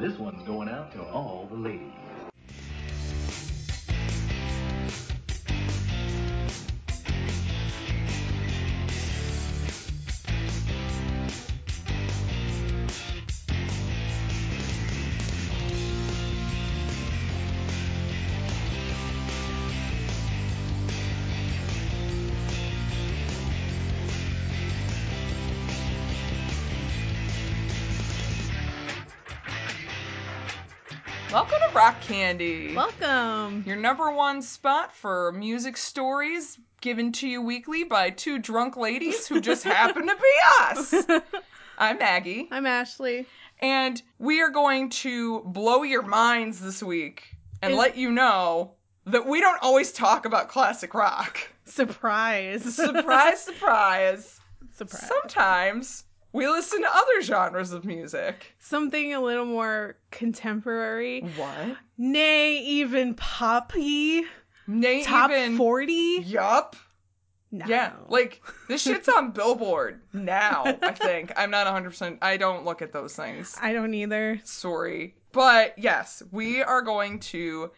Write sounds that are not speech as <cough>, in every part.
This one's going out to all the ladies. Candy. Welcome. Your number one spot for music stories given to you weekly by two drunk ladies who just <laughs> happen to be us. <laughs> I'm Maggie, I'm Ashleigh. and we are going to blow your minds this week and Is- let you know that we don't always talk about classic rock. Surprise. Surprise, <laughs> surprise. Surprise. Sometimes we listen to other genres of music. Something a little more contemporary. What? Nay, even poppy. Nate Top even 40? Yup. No. Yeah, like this shit's on Billboard now. I <laughs> think I'm not 100. percent I don't look at those things. I don't either. Sorry, but yes, we are going to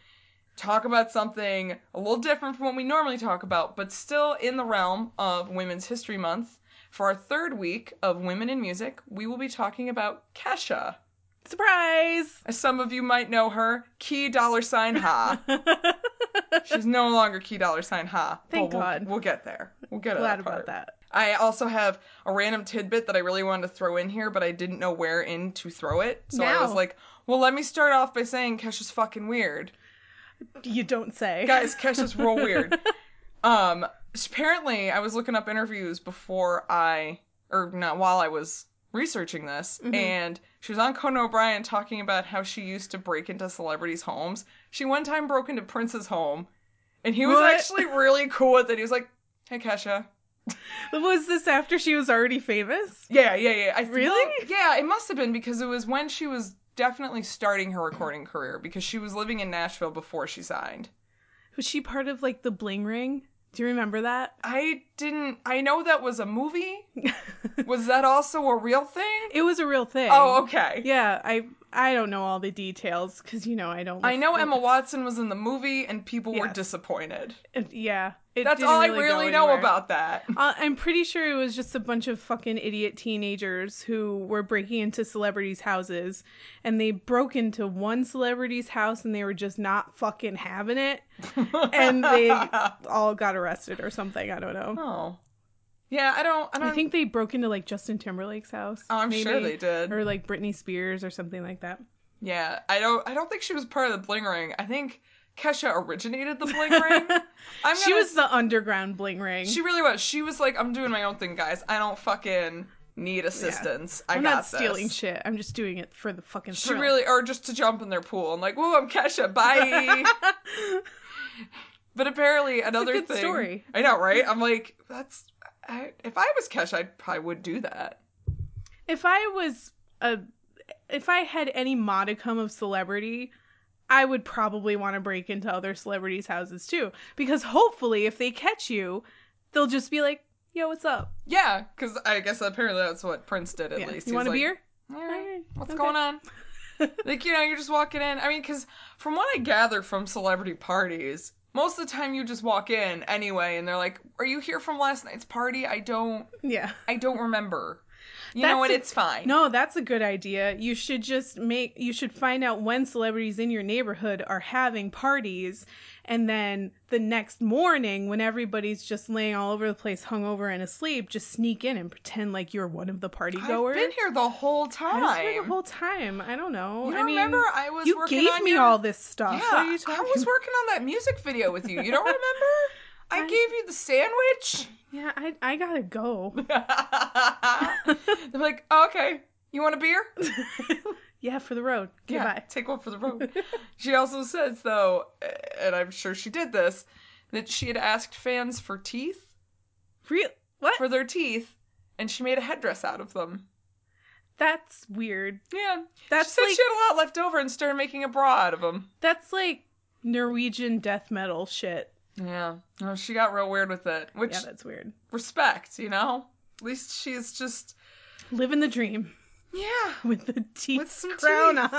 talk about something a little different from what we normally talk about, but still in the realm of Women's History Month. For our third week of Women in Music, we will be talking about Kesha. Surprise. As some of you might know her, Key Dollar Sign Ha. <laughs> She's no longer Key Dollar Sign Ha. Thank we'll- God. We'll get there. We'll get to Glad that about that. I also have a random tidbit that I really wanted to throw in here, but I didn't know where in to throw it. So I was like, well, let me start off by saying Kesha's fucking weird. You don't say. Guys, Kesha's real weird. <laughs> Um, apparently, I was looking up interviews before I, or not while I was researching this, Mm-hmm. and she was on Conan O'Brien talking about how she used to break into celebrities' homes. She one time broke into Prince's home, and he was What? actually really cool with it. He was like, hey, Kesha. <laughs> Was this after she was already famous? Yeah, yeah, yeah. I Really? well, yeah, it must have been because it was when she was definitely starting her recording career because she was living in Nashville before she signed. Was she part of like the Bling Ring? Do you remember that? I didn't. I know that was a movie. <laughs> Was that also a real thing? It was a real thing. Oh, okay. Yeah, I I don't know all the details because you know I don't. I know Emma Watson was in the movie and people were disappointed. It- yeah, it That's all really I really know about that. Uh, I'm pretty sure it was just a bunch of fucking idiot teenagers who were breaking into celebrities' houses, and they broke into one celebrity's house and they were just not fucking having it, <laughs> and they all got arrested or something. I don't know. oh. Yeah, I don't. I don't. I think they broke into like Justin Timberlake's house. Oh, I'm sure maybe, they did. Or like Britney Spears or something like that. Yeah, I don't. I don't think she was part of the Bling Ring. I think Kesha originated the Bling Ring. <laughs> I'm she gonna was the underground bling ring. She really was. She was like, I'm doing my own thing, guys. I don't fucking need assistance. I I'm got not stealing this. shit. I'm just doing it for the fucking. She thrill. really, or just to jump in their pool. I'm like, whoa, I'm Kesha. Bye. <laughs> but apparently, another good thing. story. I know, right? I'm like, that's. I, if I was Kesha, I probably would do that. if I was a if I had any modicum of celebrity, I would probably want to break into other celebrities' houses too. Because hopefully if they catch you, they'll just be like, yo, what's up? Yeah, because I guess apparently that's what Prince did at Yeah. least. You want a like, beer? All right, what's okay. going on? <laughs> like, you know, you're just walking in. I mean, because from what I gather from celebrity parties, most of the time you just walk in anyway, and they're like, "Are you here from last night's party?" I don't, Yeah. I don't remember. You That's know what? a- It's fine. No, that's a good idea. You should just make you should find out when celebrities in your neighborhood are having parties and then the next morning when everybody's just laying all over the place hungover and asleep, just sneak in and pretend like you're one of the party goers. I've been here the whole time. I was here the whole time. I don't know. You I mean, remember I was you working gave on me your- all this stuff. Yeah, What are you talking I was <laughs> working on that music video with you. You don't <laughs> remember? I I- gave you the sandwich. Yeah, I I gotta go. <laughs> They're like, oh, okay, you want a beer? Yeah, for the road. Yeah, take one for the road. <laughs> she also says, though, and I'm sure she did this, that she had asked fans for teeth, Real what? for their teeth, and she made a headdress out of them. That's weird. Yeah. That's she said like she had a lot left over and started making a bra out of them. that's like Norwegian death metal shit. Yeah. No, she got real weird with it, which Yeah, that's weird. respect, you know? At least she's just Living the dream. Yeah. with the teeth With some crown teeth.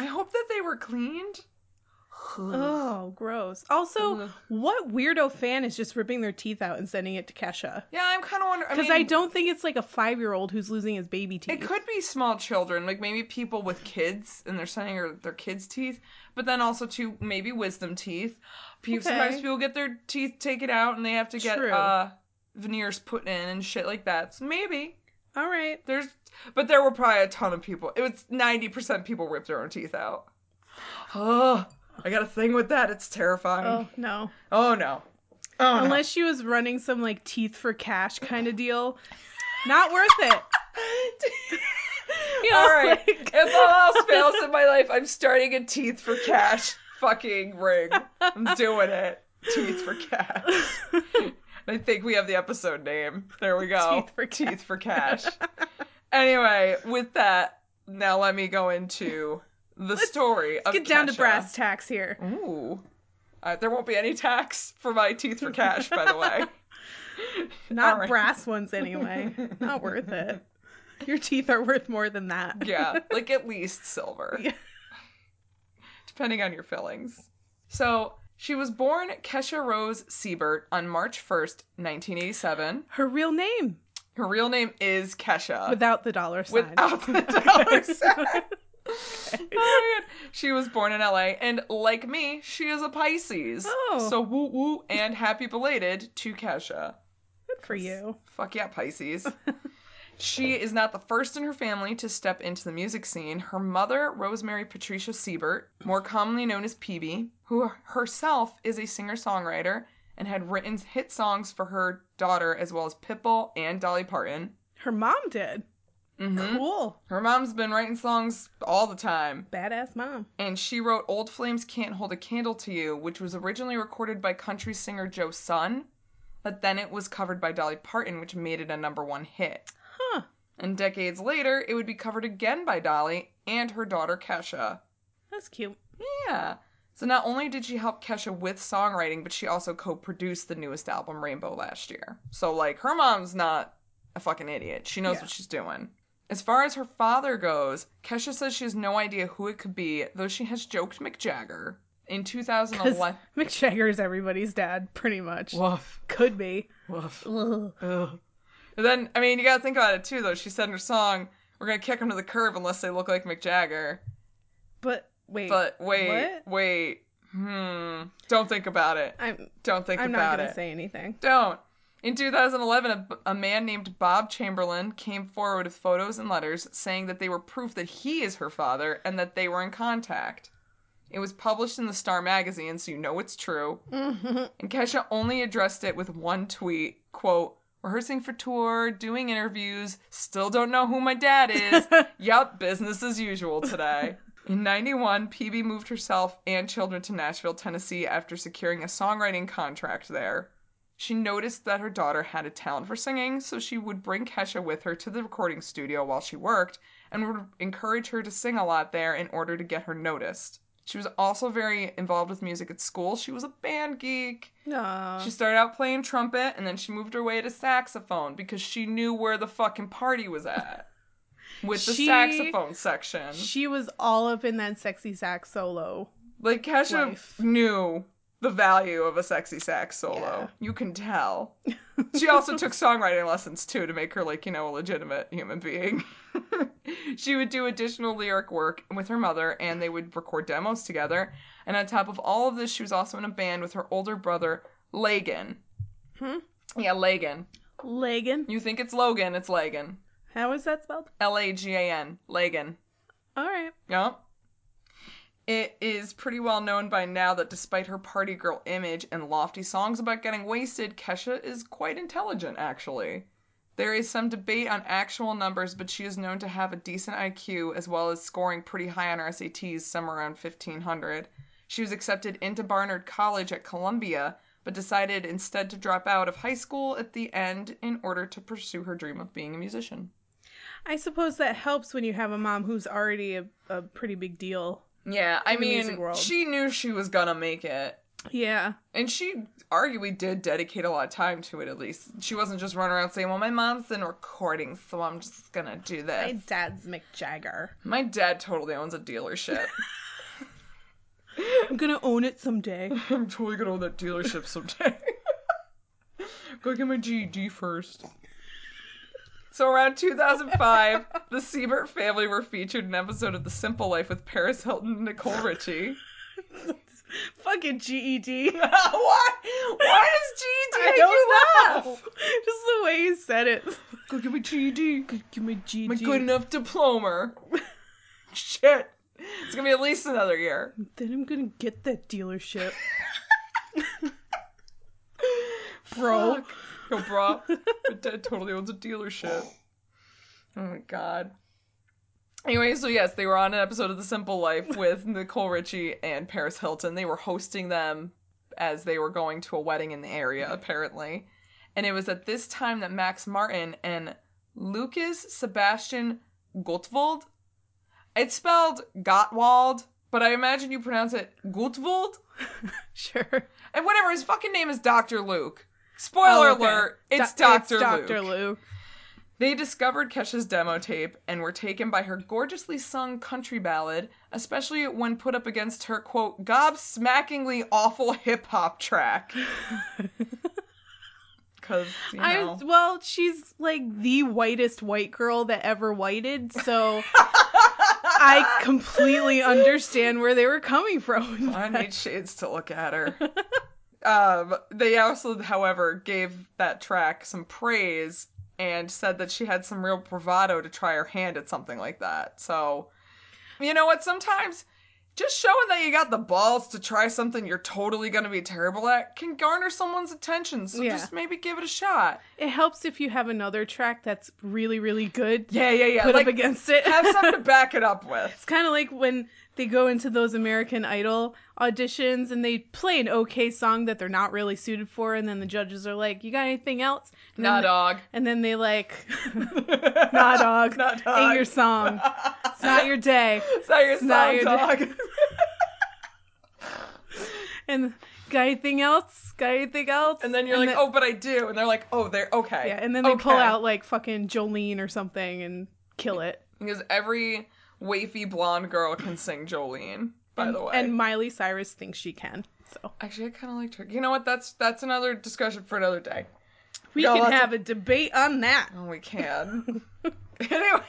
on. I hope that they were cleaned. <sighs> Oh, gross. Also, Ugh. what weirdo fan is just ripping their teeth out and sending it to Kesha? Yeah, I'm kind of wondering. Because I, I, don't think it's like a five year old who's losing his baby teeth. It could be small children, like maybe people with kids, and they're sending her their kids' teeth. But then also too, maybe wisdom teeth. People, Sometimes people get their teeth taken out, and they have to get uh, veneers put in and shit like that. So maybe All right. there's, but there were probably a ton of people. It was ninety percent people ripped their own teeth out. <gasps> Oh, I got a thing with that. It's terrifying. Oh, no. Oh no. Oh no. Unless she was running some like teeth for cash kind of deal. Not worth it. You <laughs> know, All right. <laughs> like- if all else fails in my <laughs> life, I'm starting a teeth for cash fucking ring. I'm doing it. Teeth for cash. I think we have the episode name. There we go. Teeth for Teeth for cash. <laughs> anyway, with that, now let me go into the story of Get down to brass tacks here. Ooh. Uh, there won't be any tax for my teeth for cash, by the way. <laughs> Not right. brass ones anyway. Not worth it. Your teeth are worth more than that. <laughs> Yeah, like at least silver. Yeah. Depending on your fillings. So, she was born Kesha Rose Sebert on March 1st, 1987. Her real name Her real name is Kesha. without the dollar sign. without the <laughs> dollar sign. Oh my God. She was born in LA, and like me, she is a Pisces. Oh. So woo woo and happy belated to Kesha. Good for you. Fuck yeah, Pisces. <laughs> she is not the first in her family to step into the music scene. Her mother, Rosemary Patricia Sebert, more commonly known as Pebe, who herself is a singer songwriter and had written hit songs for her daughter as well as Pitbull and Dolly Parton. Her mom did. Mhm. Cool. Her mom's been writing songs all the time. Badass mom. And she wrote Old Flames Can't Hold a Candle to You, which was originally recorded by country singer Joe Sun, but then it was covered by Dolly Parton, which made it a number one hit. Huh. And decades later, it would be covered again by Dolly and her daughter Kesha. That's cute. Yeah. So not only did she help Kesha with songwriting, but she also co-produced the newest album, Rainbow, last year. So like her mom's not a fucking idiot. She knows Yeah. what she's doing. As far as her father goes, Kesha says she has no idea who it could be, though she has joked Mick Jagger. In Because 2011. <laughs> Mick Jagger is everybody's dad, pretty much. Woof. Could be. Woof. Ugh. Ugh. Then, I mean, you gotta think about it too, though. She said in her song, we're gonna kick them to the curb unless they look like Mick Jagger. But wait. But wait, What? wait. Hmm. Don't think about it. I'm Don't think I'm not gonna it. say anything. Don't. In 2011, a, a man named Bob Chamberlain came forward with photos and letters saying that they were proof that he is her father and that they were in contact. It was published in the Star magazine, so you know it's true. Mhm. And Kesha only addressed it with one tweet, quote, rehearsing for tour, doing interviews, still don't know who my dad is. <laughs> yup, business as usual today. In 91, Pebe moved herself and children to Nashville, Tennessee after securing a songwriting contract there. She noticed that her daughter had a talent for singing, so she would bring Kesha with her to the recording studio while she worked and would encourage her to sing a lot there in order to get her noticed. She was also very involved with music at school. She was a band geek. Aw. She started out playing trumpet and then she moved her way to saxophone because she knew where the fucking party was at. With the She- saxophone section. She was all up in that sexy sax solo. Like Kesha Life. knew the value of a sexy sax solo. Yeah. You can tell. <laughs> She also took songwriting lessons too to make her like, you know, a legitimate human being. <laughs> she would do additional lyric work with her mother and they would record demos together. And on top of all of this, she was also in a band with her older brother, Lagan. Hmm? Yeah, Lagan. Lagan. You think it's Logan, it's Lagan. How is that spelled? L A G A N. Lagan. All right. Yep. It is pretty well known by now that despite her party girl image and lofty songs about getting wasted, Kesha is quite intelligent, actually. There is some debate on actual numbers, but she is known to have a decent IQ as well as scoring pretty high on her SATs, somewhere around 1500. She was accepted into Barnard College at Columbia, but decided instead to drop out of high school at the end in order to pursue her dream of being a musician. I suppose that helps when you have a mom who's already a, a pretty big deal. Yeah, I in the music mean, she knew she was gonna make it. Yeah. And she arguably did dedicate a lot of time to it, at least. She wasn't just running around saying, well, my mom's in recording, so I'm just gonna do this. My dad's Mick Jagger. My dad totally owns a dealership. <laughs> <laughs> I'm gonna own it someday. <laughs> I'm totally gonna own that dealership someday. Go get my GED first. So around 2005, the Sebert family were featured in an episode of The Simple Life with Paris Hilton and Nicole Richie. <laughs> Fucking GED. <laughs> what? Why does GED I make don't you laugh? know. <laughs> Just the way you said it. Go get my GED. Give me GED. My good enough diploma. Shit. It's gonna be at least another year. Then I'm gonna get that dealership. Bro. Fuck. Yo, bro. My dad totally owns a dealership. Oh my god. Anyway, so yes, they were on an episode of The Simple Life with <laughs> Nicole Richie and Paris Hilton. They were hosting them as they were going to a wedding in the area, apparently. And it was at this time that Max Martin and Lucas Sebastian Gottwald, it's spelled Gottwald, but I imagine you pronounce it Gottwald. <laughs> Sure. And whatever, his fucking name is Dr. Luke. Spoiler Oh, okay. alert, it's Do- Dr. It's Luke. Dr. Luke. They discovered Kesha's demo tape and were taken by her gorgeously sung country ballad, especially when put up against her, quote, gobsmackingly awful hip hop track. <laughs> Because, you I well, she's like the whitest white girl that ever whited, so I <laughs> completely understand where they were coming from. I need shades to look at her. <laughs> um, they also, however, gave that track some praise and said that she had some real bravado to try her hand at something like that. So, you know what? Sometimes just showing that you got the balls to try something you're totally going to be terrible at can garner someone's attention. So Yeah. just maybe give it a shot. It helps if you have another track that's really, really good. Yeah, yeah, yeah. Put like, up against it. have something to <laughs> back it up with. It's kind of like when they go into those American Idol auditions and they play an okay song that they're not really suited for, and then the judges are like, "You got anything else?" And then Nah, the- dog. And then they like, <laughs> "Nah, dog. Nah, Ain't dog. your song. It's not your day." It's not your not song, your dog. <laughs> And got anything else? Got anything else? And then you're like, then- oh, but I do. And they're like, oh, they're okay. yeah. And then they pull out like fucking Jolene or something and kill it. Because every wafy blonde girl can sing Jolene, by and, the way. and Miley Cyrus thinks she can. So Actually, I kind of liked her. You know what? That's that's another discussion for another day. we can have a debate on that. Oh, we can. <laughs> <laughs> anyway,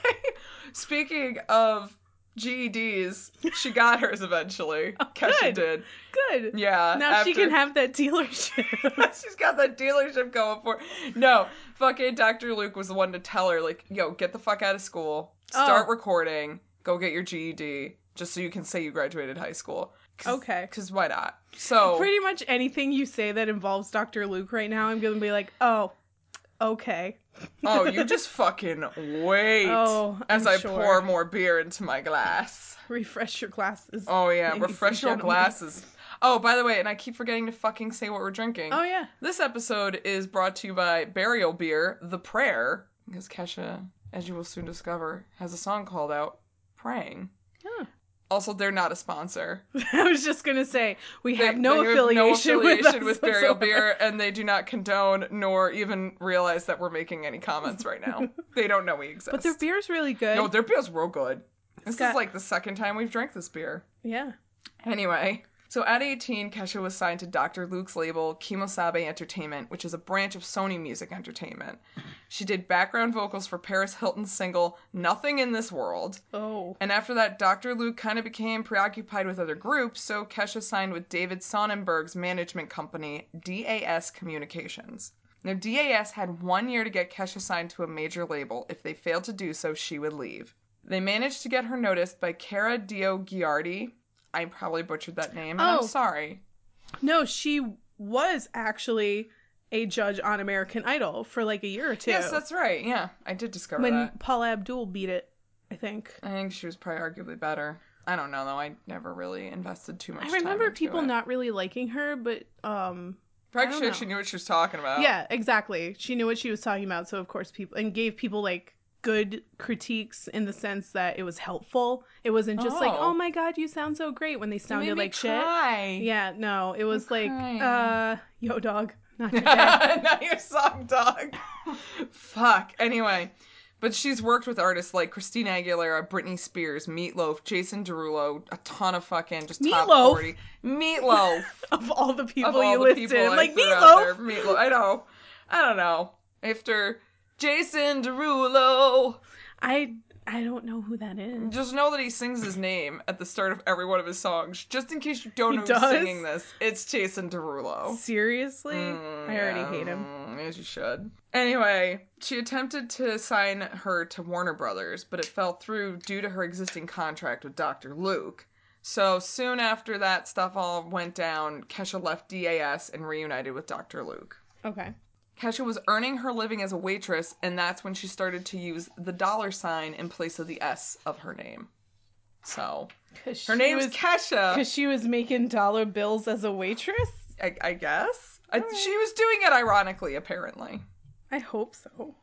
speaking of GEDs, she got hers eventually. Oh, Kesha good. did. Good. Yeah. Now she can have that dealership. <laughs> She's got that dealership going for. No, fucking Dr. Luke was the one to tell her, like, yo, get the fuck out of school, start Oh. recording, go get your GED, just so you can say you graduated high school. Cause, Okay. Because why not? So, Pretty much anything you say that involves Dr. Luke right now, I'm gonna be like, oh, okay. oh, you <laughs> just fucking wait Oh, as I'm I sure. pour more beer into my glass. Refresh your glasses. Oh yeah, refresh your gentlemen. glasses. Oh, by the way, and I keep forgetting to fucking say what we're drinking. Oh yeah. This episode is brought to you by Burial Beer, The Prayer, because Kesha, as you will soon discover, has a song called out Praying. Huh. Also, they're not a sponsor. <laughs> I was just gonna say we They- have no affiliation, no affiliation with, with, <laughs> Burial. Beer, and they do not condone nor even realize that we're making any comments right now. <laughs> they don't know we exist. But their beer's really good. No, their beer's real good. This got- is like the second time we've drank this beer. yeah. Anyway, so at 18, Kesha was signed to Dr. Luke's label, Kemosabe Entertainment, which is a branch of Sony Music Entertainment. She did background vocals for Paris Hilton's single, Nothing in This World. Oh. And after that, Dr. Luke kind of became preoccupied with other groups, so Kesha signed with David Sonnenberg's management company, DAS Communications. Now, DAS had one year to get Kesha signed to a major label. If they failed to do so, she would leave. They managed to get her noticed by Kara DioGuardi. I probably butchered that name, and Oh. I'm sorry. No, she was actually a judge on American Idol for like a year or two. Yes, that's right. Yeah, I did discover that. when that. Paula Abdul beat it, I think. I think she was probably arguably better. I don't know, though. I never really invested too much I remember people it. not really liking her, but um Probably she knew what she was talking about. yeah, exactly. She knew what she was talking about, so of course people and gave people like good critiques in the sense that it was helpful. It wasn't just like, Oh. "Oh my god, you sound so great" when they You sounded like shit. Yeah, no, it was like, crying. uh, yo, dog, not today. <laughs> Not your song, dog. Fuck. Anyway, but she's worked with artists like Christina Aguilera, Britney Spears, Meatloaf, Jason Derulo, a ton of fucking just top Meatloaf? 40. Meatloaf. <laughs> of all the people of all you the listed, people like threw out there. meatloaf. Meatloaf. I know. I don't know. After Jason Derulo. I I don't know who that is. Just know that he sings his name at the start of every one of his songs. Just in case you don't He know does? who's singing this, it's Jason Derulo. Seriously, Mm, I already yeah, hate him. mm, As you should. Anyway, she attempted to sign her to Warner Brothers, but it fell through due to her existing contract with Dr. Luke. So soon after that stuff all went down, Kesha left DAS and reunited with Dr. Luke. Okay. Kesha was earning her living as a waitress, and that's when she started to use the dollar sign in place of the S of her name. So her name was, Kesha. Because she was making dollar bills as a waitress. I, I guess I, she was doing it ironically, apparently. I hope so.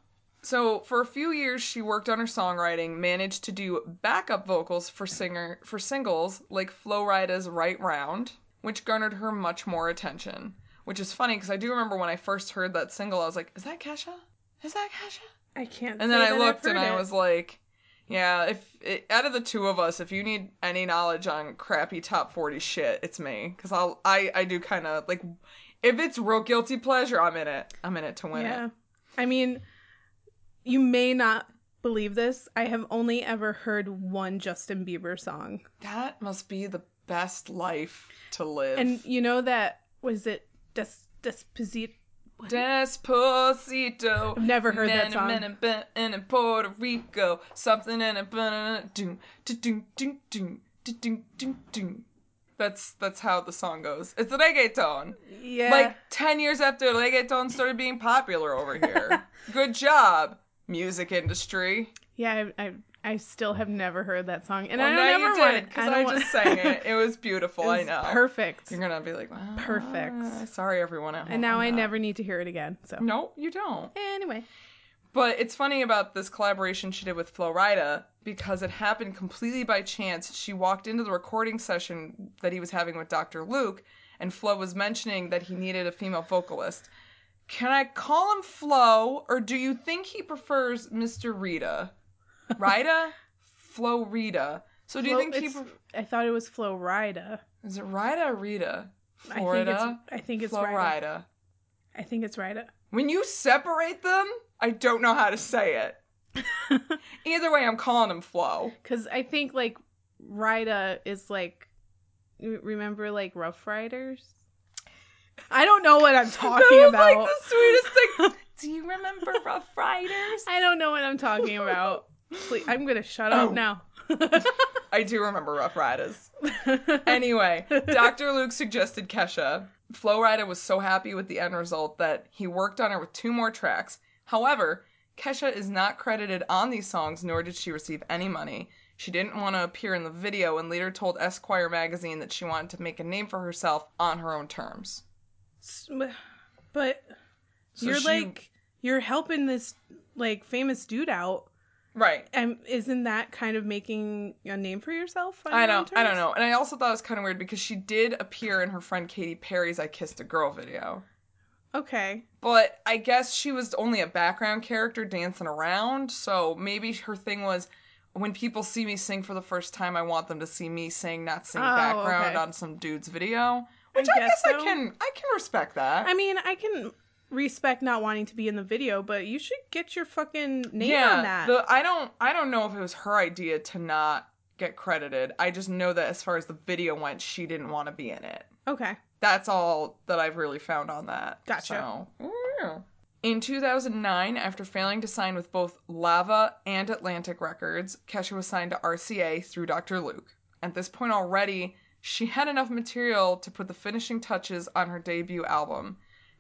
So for a few years, she worked on her songwriting, managed to do backup vocals for singer for singles like Flo Rida's "Right Round," which garnered her much more attention. Which is funny because I do remember when I first heard that single, I was like, "Is that Kesha? Is that Kesha?" I can't. And then I looked and heard I was like, "Yeah, if it, out of the two of us, if you need any knowledge on crappy top forty shit, it's me because I'll I I do kind of like." If it's real guilty pleasure, I'm in it. I'm in it to win Yeah. it. I mean, you may not believe this. I have only ever heard one Justin Bieber song. That must be the best life to live. And you know that was it Des Despacito Despacito. I've never heard that song. Man, in Puerto Rico. Something in a banana. Doom, doom, doom, doom, doom, doom, doom. That's that's how the song goes. It's reggaeton. Yeah. Like ten years after reggaeton started being popular over here. <laughs> Good job, music industry. yeah, I, I I still have never heard that song. And Well, I now don't ever did want because I, I, just sang it. It was <laughs> beautiful. It I know. Perfect. You're gonna be like, "Ah, Perfect. Sorry, everyone at home. and now I not." never need to hear it again. So No, you don't. anyway. But it's funny about this collaboration she did with Flo Rida because it happened completely by chance. She walked into the recording session that he was having with Dr. Luke, and Flo was mentioning that he needed a female vocalist. Can I call him Flo, or do you think he prefers Mr. Rita? Rida? Florida. So do you Flo- think he it's- I thought it was Flo Rida. is it Rida or Rita? I think Florida. it's I think it's Rida. Rida. I think it's Rida. When you separate them, I don't know how to say it. <laughs> Either way, I'm calling him Flo. Because I think like Rida is like, remember like Rough Riders? I don't know what I'm talking <laughs> That was about. like the sweetest thing. <laughs> Do you remember Rough Riders? I don't know what I'm talking about. Please, I'm gonna shut up Oh. now. <laughs> I do remember Rough Riders. <laughs> Anyway, Dr. Luke suggested Kesha. Flo Rida was so happy with the end result that he worked on her with two more tracks. However, Kesha is not credited on these songs, nor did she receive any money. She didn't want to appear in the video and later told Esquire magazine that she wanted to make a name for herself on her own terms. but So you're she- like you're helping this like famous dude out. Right. And isn't that kind of making a name for yourself? I know, I don't know. And I also thought it was kind of weird because she did appear in her friend Katy Perry's I Kissed a Girl video. Okay. But I guess she was only a background character dancing around, so maybe her thing was when people see me sing for the first time, I want them to see me sing, not sing Oh, background okay. on some dude's video. Which I, guess guess, so. I can I can respect that. I mean, I can respect not wanting to be in the video, but you should get your fucking name yeah, on that. the I don't I don't know if it was her idea to not get credited. I just know that as far as the video went, she didn't want to be in it. okay. That's all that I've really found on that. Gotcha. So. In 2009, after failing to sign with both Lava and Atlantic Records, Kesha was signed to RCA through Dr. Luke. At this point already, she had enough material to put the finishing touches on her debut album,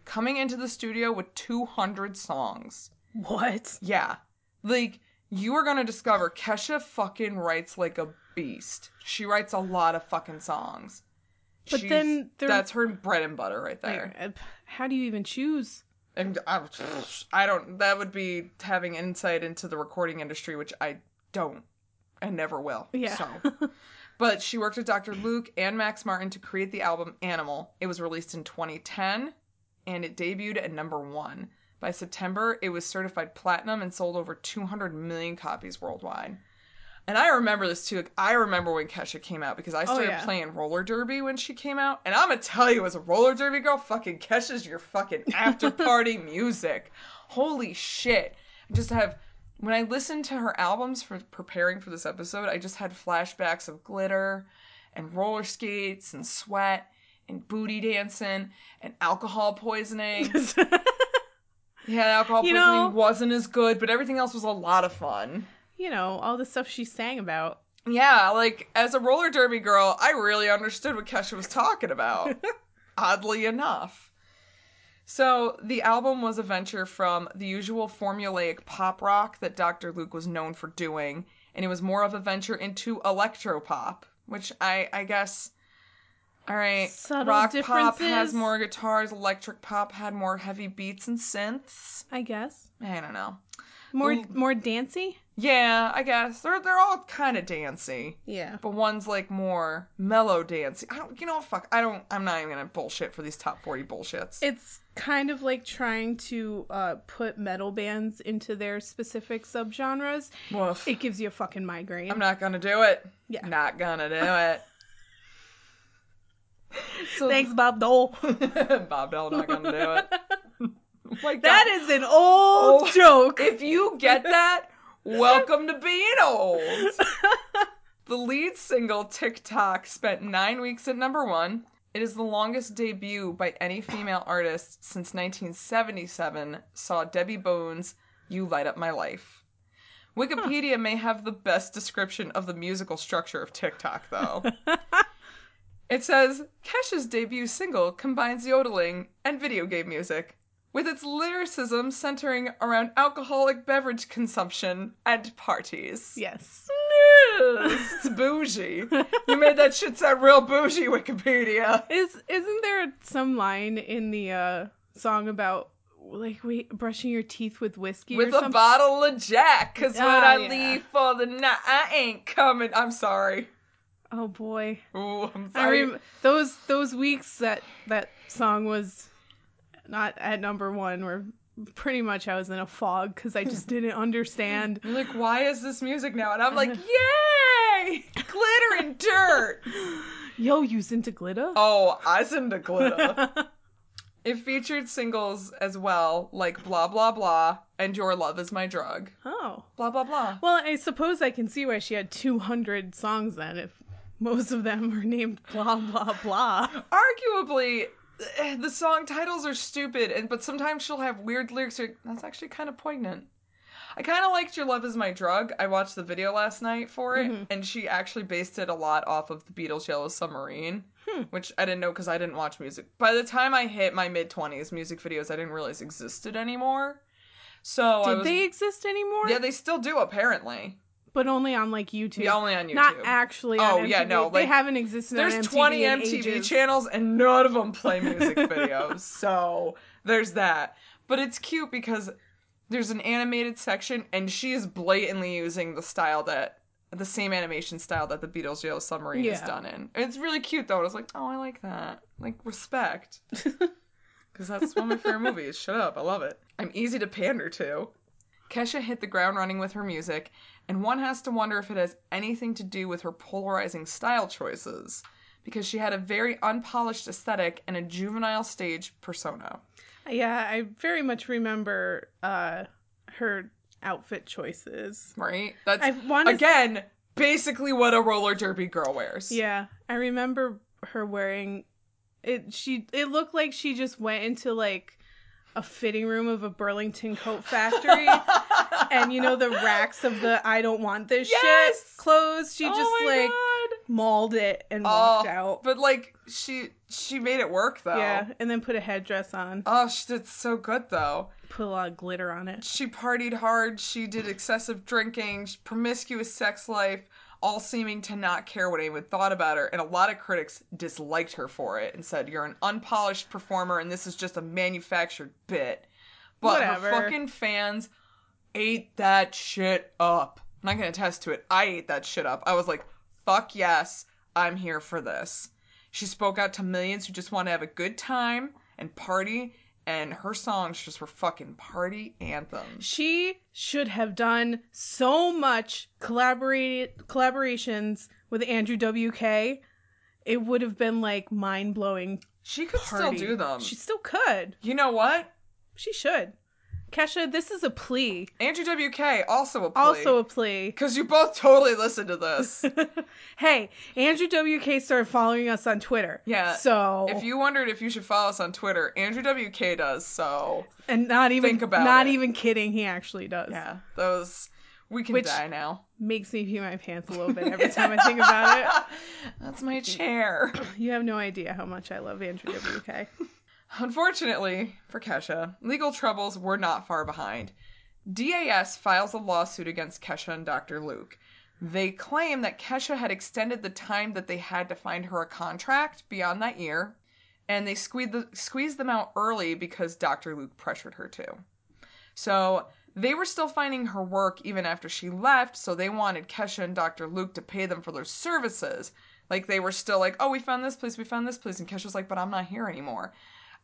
coming into the studio with 200 songs. What? Yeah. Like, you are going to discover Kesha fucking writes like a beast. She writes a lot of fucking songs. But then they're- that's her bread and butter right there. Like, uh, how do you even choose? And I, I don't. That would be having insight into the recording industry, which I don't and never will. Yeah. So, <laughs> but she worked with Dr. Luke and Max Martin to create the album Animal. It was released in 2010, and it debuted at number one. By September, it was certified platinum and sold over 200 million copies worldwide. And I remember this too. Like, I remember when Kesha came out because I oh, started yeah. playing roller derby when she came out. And I'm gonna tell you, as a roller derby girl, fucking Kesha's your fucking <laughs> after party music. Holy shit! I Just have when I listened to her albums for preparing for this episode, I just had flashbacks of glitter and roller skates and sweat and booty dancing and alcohol poisoning. <laughs> yeah, alcohol You poisoning know- wasn't as good, but everything else was a lot of fun. you know, all the stuff she sang about. Yeah, like as a roller derby girl, I really understood what Kesha was talking about. <laughs> oddly enough. So, the album was a venture from the usual formulaic pop rock that Dr. Luke was known for doing, and it was more of a venture into electropop, which I I guess all right, Subtle rock pop has more guitars, electric pop had more heavy beats and synths. I guess I don't know. more Ooh. more dancey. Yeah, I guess they're they're all kind of dancey. Yeah. but one's like more mellow dancing. I don't, you know, fuck. I don't. I'm not even gonna bullshit for these top forty bullshits. It's kind of like trying to uh, put metal bands into their specific subgenres. Woof. It gives you a fucking migraine. I'm not gonna do it. Yeah. Not gonna do it. <laughs> so, Thanks, Bob Dole. <laughs> Bob Dell. Not gonna do it. <laughs> God. that is an old Oh. joke. If you get that, welcome to being <laughs> old. The lead single, TikTok, spent nine weeks at number one. It is the longest debut by any female artist since 1977, saw Debby Boone's You Light Up My Life. Wikipedia may have the best description of the musical structure of TikTok, though. It says Kesha's debut single combines yodeling and video game music, with its lyricism centering around alcoholic beverage consumption and parties. yes. It's <laughs> bougie. You made that shit sound real bougie, Wikipedia. Is isn't there some line in the uh, song about like wait, brushing your teeth with whiskey With or a something? bottle of Jack, cause when Ah, I yeah. leave for the night, I ain't coming. I'm sorry. Oh boy. Ooh, I'm sorry. rem- those those weeks that that song was not at number one were pretty much I was in a fog because I just <laughs> didn't understand. You're like, why is this music now? And I'm like, <laughs> yay! Glitter and dirt! <laughs> Yo, you into glitter? Oh, I send a glitter. It featured singles as well, like Blah Blah Blah and Your Love Is My Drug. oh. Blah Blah Blah. Well, I suppose I can see why she had 200 songs then if most of them are named blah blah blah. Arguably, eh, the song titles are stupid, and but sometimes she'll have weird lyrics. Like, That's actually kind of poignant. I kind of liked Your Love Is My Drug. I watched the video last night for it, and she actually based it a lot off of the Beatles' Yellow Submarine, which I didn't know because I didn't watch music. By the time I hit my mid 20s, music videos I didn't realize existed anymore. So Did was. they exist anymore? Yeah, they still do apparently. But only on like YouTube. Yeah, only on YouTube. Not actually. Oh, on yeah, no, they haven't existed. There's on MTV 20 in MTV ages. channels and none of them play <laughs> music videos. so there's that. But it's cute because there's an animated section and she is blatantly using the style that the same animation style that the Beatles Yellow Submarine is done in. It's really cute though. I was like, oh, I like that. Like respect. <laughs> Because that's one of my favorite movies. Shut up. I love it. I'm easy to pander to. Kesha hit the ground running with her music, and one has to wonder if it has anything to do with her polarizing style choices, because she had a very unpolished aesthetic and a juvenile stage persona. Yeah, I very much remember uh, her outfit choices. Right? That's I wanna- again basically what a roller derby girl wears. Yeah, I remember her wearing it. She it looked like she just went into like a fitting room of a Burlington coat factory, <laughs> and you know the racks of the I don't want this Yes! shit clothes. She Oh just like God. mauled it and oh, walked Oh, out. But like she she made it work though. Yeah, and then put a headdress on, Oh, she did so good though. put a lot of glitter on it. She partied hard, she did excessive drinking, promiscuous sex life, all seeming to not care what anyone thought about her. And a lot of critics disliked her for it and said, You're an unpolished performer and this is just a manufactured bit. But Whatever. her fucking fans ate that shit up. And I can attest to it. I ate that shit up. I was like, fuck yes, I'm here for this. She spoke out to millions who just want to have a good time and party, and her songs just were fucking party anthems. She should have done so much collaborate collaborations with Andrew WK. It would have been like mind blowing. She could Party. still do them. She still could. You know what? She should. Kesha, this is a plea. Andrew WK, also a plea. Also a plea. Because you both totally listened to this. <laughs> hey, Andrew WK started following us on Twitter. Yeah. So if you wondered if you should follow us on Twitter, Andrew WK does, so and not even think about not it. even kidding, he actually does. yeah, those we can Which- die now. Makes me pee my pants a little bit every time I think about it. <laughs> That's my chair. You have no idea how much I love Andrew WK. <laughs> Unfortunately for Kesha, legal troubles were not far behind. DAS files a lawsuit against Kesha and Dr. Luke. They claim that Kesha had extended the time that they had to find her a contract beyond that year, and they squeezed, the, squeezed them out early because Dr. Luke pressured her to. So they were still finding her work even after she left, so they wanted Kesha and Dr. Luke to pay them for their services. Like they were still like, oh, we found this place, we found this place, and Kesha's like, but I'm not here anymore.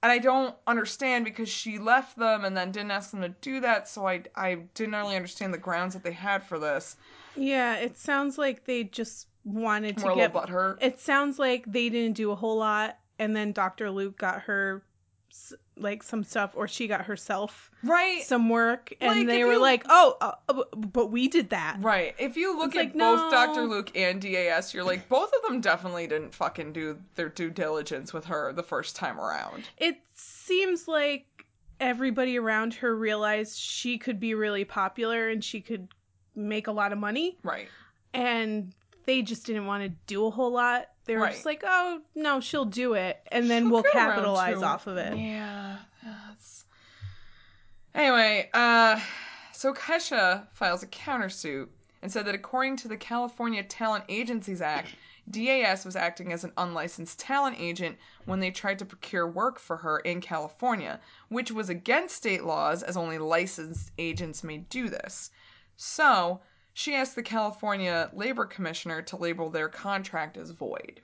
And I don't understand because she left them and then didn't ask them to do that, so I I didn't really understand the grounds that they had for this. Yeah, it sounds like they just wanted to More a get. butthurt. It sounds like they didn't do a whole lot, and then Dr. Luke got her like some stuff, or she got herself Right. some work, and Like, they were you- like, "Oh, uh, uh, but we did that." Right. If you look It's at like, both no. Dr. Luke and DAS, you're like, both of them definitely didn't fucking do their due diligence with her the first time around. It seems like everybody around her realized she could be really popular and she could make a lot of money, Right. and they just didn't want to do a whole lot. They were Right. just like, "Oh no, she'll do it," and then She'll we'll capitalize off of it. Yeah. That's... Anyway, uh, so Kesha files a countersuit and said that according to the California Talent Agencies Act, DAS was acting as an unlicensed talent agent when they tried to procure work for her in California, which was against state laws as only licensed agents may do this. So, she asked the California Labor Commissioner to label their contract as void.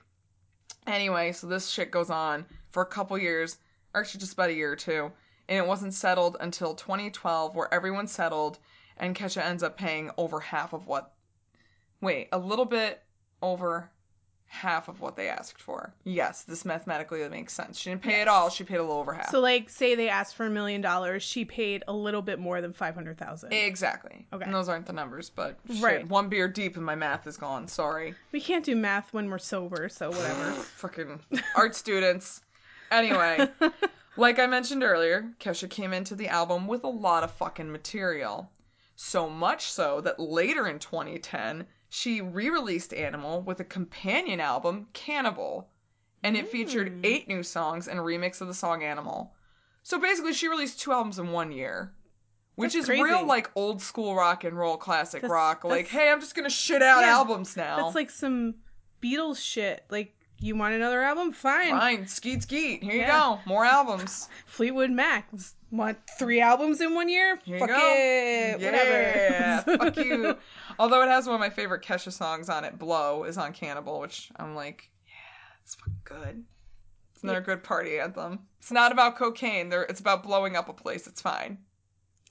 Anyway, so this shit goes on for a couple years, actually just about a year or two, and it wasn't settled until 2012, where everyone settled, and Kesha ends up paying over half of what. Wait, a little bit over half of what they asked for. Yes, this mathematically makes sense. She didn't pay it all; she paid a little over half. So, like, say they asked for a million dollars, she paid a little bit more than five hundred thousand. exactly. Okay. And those aren't the numbers, but shit, Right. one beer deep and my math is gone. Sorry. We can't do math when we're sober, so whatever. <sighs> Freaking art students. Anyway, <laughs> like I mentioned earlier, Kesha came into the album with a lot of fucking material. So much so that later in 2010, she re released Animal with a companion album, Cannibal. And it featured Mm. eight new songs and a remix of the song Animal. So basically, she released two albums in one year. Which That's is crazy. real, like, old school rock and roll classic That's- rock. Like, hey, I'm just gonna shit out Yeah. albums now. That's like some Beatles shit. Like, you want another album? Fine. Fine, skeet skeet. Here you go. More albums. <laughs> Fleetwood Mac. Want three albums in one year? Here you Fuck go. it. Yeah, Whatever. fuck you. <laughs> Although it has one of my favorite Kesha songs on it, Blow, is on Cannibal, which I'm like, yeah, it's fucking good. It's another good party anthem. It's not about cocaine. There, it's about blowing up a place. It's fine.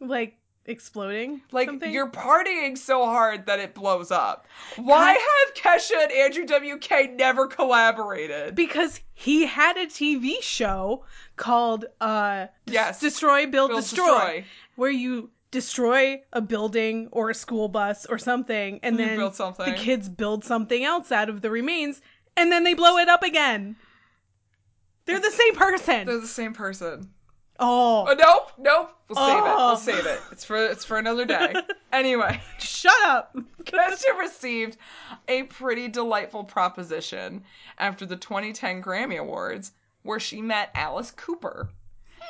like exploding. Like something? you're partying so hard that it blows up. Why have Kesha and Andrew WK never collaborated? because he had a TV show called uh Yes. Destroy Build, Build, Destroy, Destroy. where you destroy a building or a school bus or something and then build something. the kids build something else out of the remains and then they blow it up again. They're the same person. They're the same person. oh, Oh nope, nope. We'll save it. Oh. We'll save it. It's for it's for another <laughs> day. anyway, shut up. <laughs> Kesha received a pretty delightful proposition after the 2010 Grammy Awards, where she met Alice Cooper.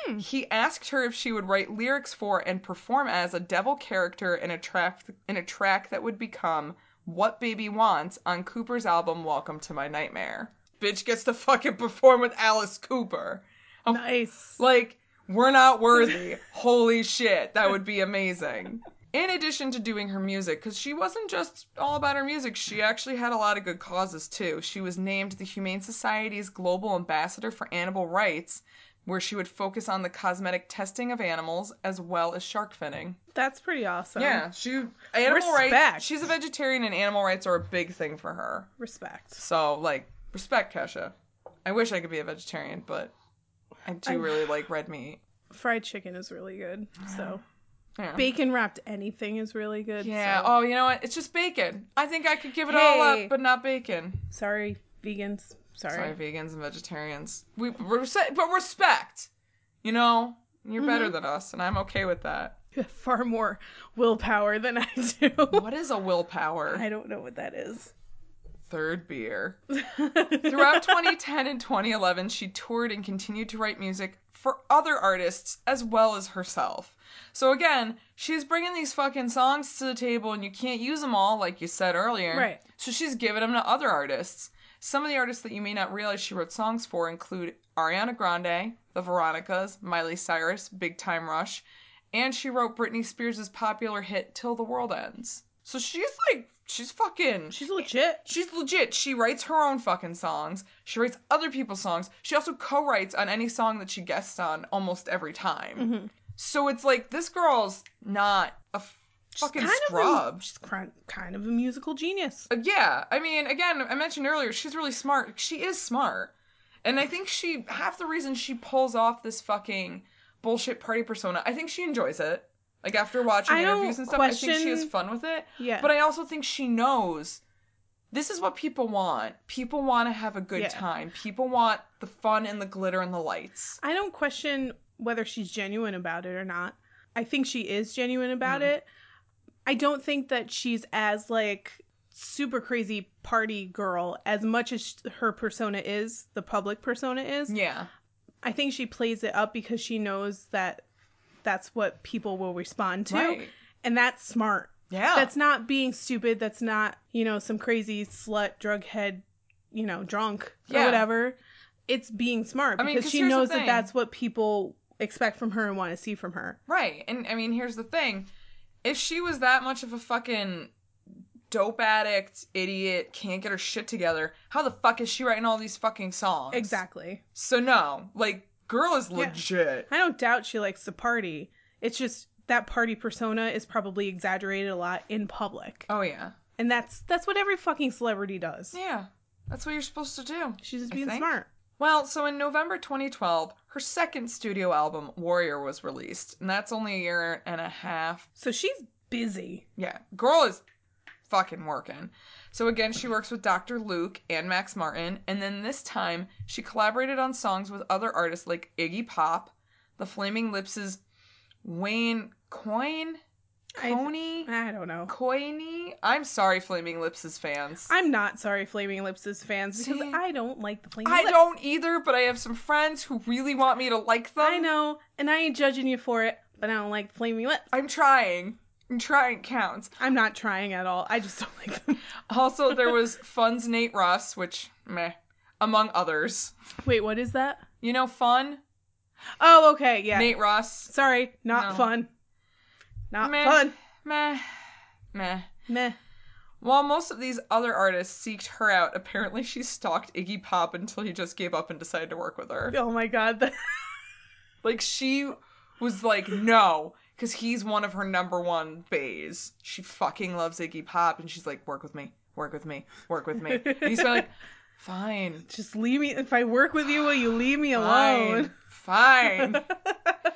Hmm. He asked her if she would write lyrics for and perform as a devil character in a track in a track that would become "What Baby Wants" on Cooper's album "Welcome to My Nightmare." Bitch gets to fucking perform with Alice Cooper. I'm Nice. like, We're not worthy. Holy shit, that would be amazing. In addition to doing her music, because she wasn't just all about her music, she actually had a lot of good causes too. She was named the Humane Society's Global Ambassador for Animal Rights, where she would focus on the cosmetic testing of animals as well as shark finning. That's pretty awesome. Yeah, she animal rights. She's a vegetarian, and animal rights are a big thing for her. Respect. So, like, respect, Kesha. I wish I could be a vegetarian, but I do I- really like red meat. Fried chicken is really good. So Yeah. bacon wrapped anything is really good. Yeah. so- Oh, you know what? It's just bacon. I think I could give it all up, but not bacon. Sorry, vegans. Sorry. Sorry, vegans and vegetarians. We respect, but respect. You know, you're better Mm-hmm. than us, and I'm okay with that. You <laughs> have far more willpower than I do. What is a willpower? I don't know what that is. Third beer. <laughs> Throughout 2010 and 2011, she toured and continued to write music for other artists as well as herself. So again, she's bringing these fucking songs to the table and you can't use them all, like you said earlier. Right. So she's giving them to other artists. Some of the artists that you may not realize she wrote songs for include Ariana Grande, The Veronicas, Miley Cyrus, Big Time Rush, and she wrote Britney Spears' popular hit Till the World Ends. So she's like, she's fucking. She's legit. She's legit. She writes her own fucking songs. She writes other people's songs. She also co-writes on any song that she guests on almost every time. Mm-hmm. So it's like this girl's not a fucking scrub. Of a, she's kind of a musical genius. Uh, yeah, I mean, again, I mentioned earlier, she's really smart. She is smart, and I think she half the reason she pulls off this fucking bullshit party persona. I think she enjoys it. Like after watching I interviews and stuff, I think she has fun with it. Yeah. But I also think she knows this is what people want. People want to have a good Yeah. time. People want the fun and the glitter and the lights. I don't question whether she's genuine about it or not. I think she is genuine about Mm-hmm. it. I don't think that she's as like super crazy party girl as much as her persona is, the public persona is. Yeah. I think she plays it up because she knows that that's what people will respond to. Right. And that's smart. Yeah. That's not being stupid. That's not, you know, some crazy slut, drug head, you know, drunk or Yeah. whatever. It's being smart I mean, because 'cause she knows that that's what people expect from her and want to see from her. Right. And I mean, here's the thing. If she was that much of a fucking dope addict, idiot, can't get her shit together, how the fuck is she writing all these fucking songs? Exactly. So no, like girl is legit. I don't doubt she likes to party. It's just that party persona is probably exaggerated a lot in public. Oh yeah. And that's that's what every fucking celebrity does. Yeah. That's what you're supposed to do. She's just being smart. Well, so in November 2012, her second studio album, Warrior, was released. And that's only a year and a half So she's busy. Yeah, girl is fucking working. So again, she works with Dr. Luke and Max Martin, and then this time she collaborated on songs with other artists like Iggy Pop, The Flaming Lips' Wayne Coyne, I- Coney, I don't know. Coyne. I'm sorry, Flaming Lips' fans. I'm not sorry, Flaming Lips' fans, because See? I don't like the Flaming I Lips. don't either, but I have some friends who really want me to like them. I know, and I ain't judging you for it, but I don't like Flaming Lips. I'm trying. I'm trying counts. I'm not trying at all. I just don't like them. <laughs> Also, there was Fun's Nate Ruess, which meh, among others. Wait, what is that? You know, Fun. Oh, okay, yeah. Nate Ruess. Sorry, not No. fun. Not Meh. fun. Meh. Meh. Meh. While most of these other artists seeked her out, apparently she stalked Iggy Pop until he just gave up and decided to work with her. Oh my god. <laughs> Like, she was like, no, because he's one of her number one bays. She fucking loves Iggy Pop, and she's like, work with me, work with me, work with me. And he's like, <laughs> fine, Just leave me. If I work with you, will you leave me alone? fine, fine. <laughs>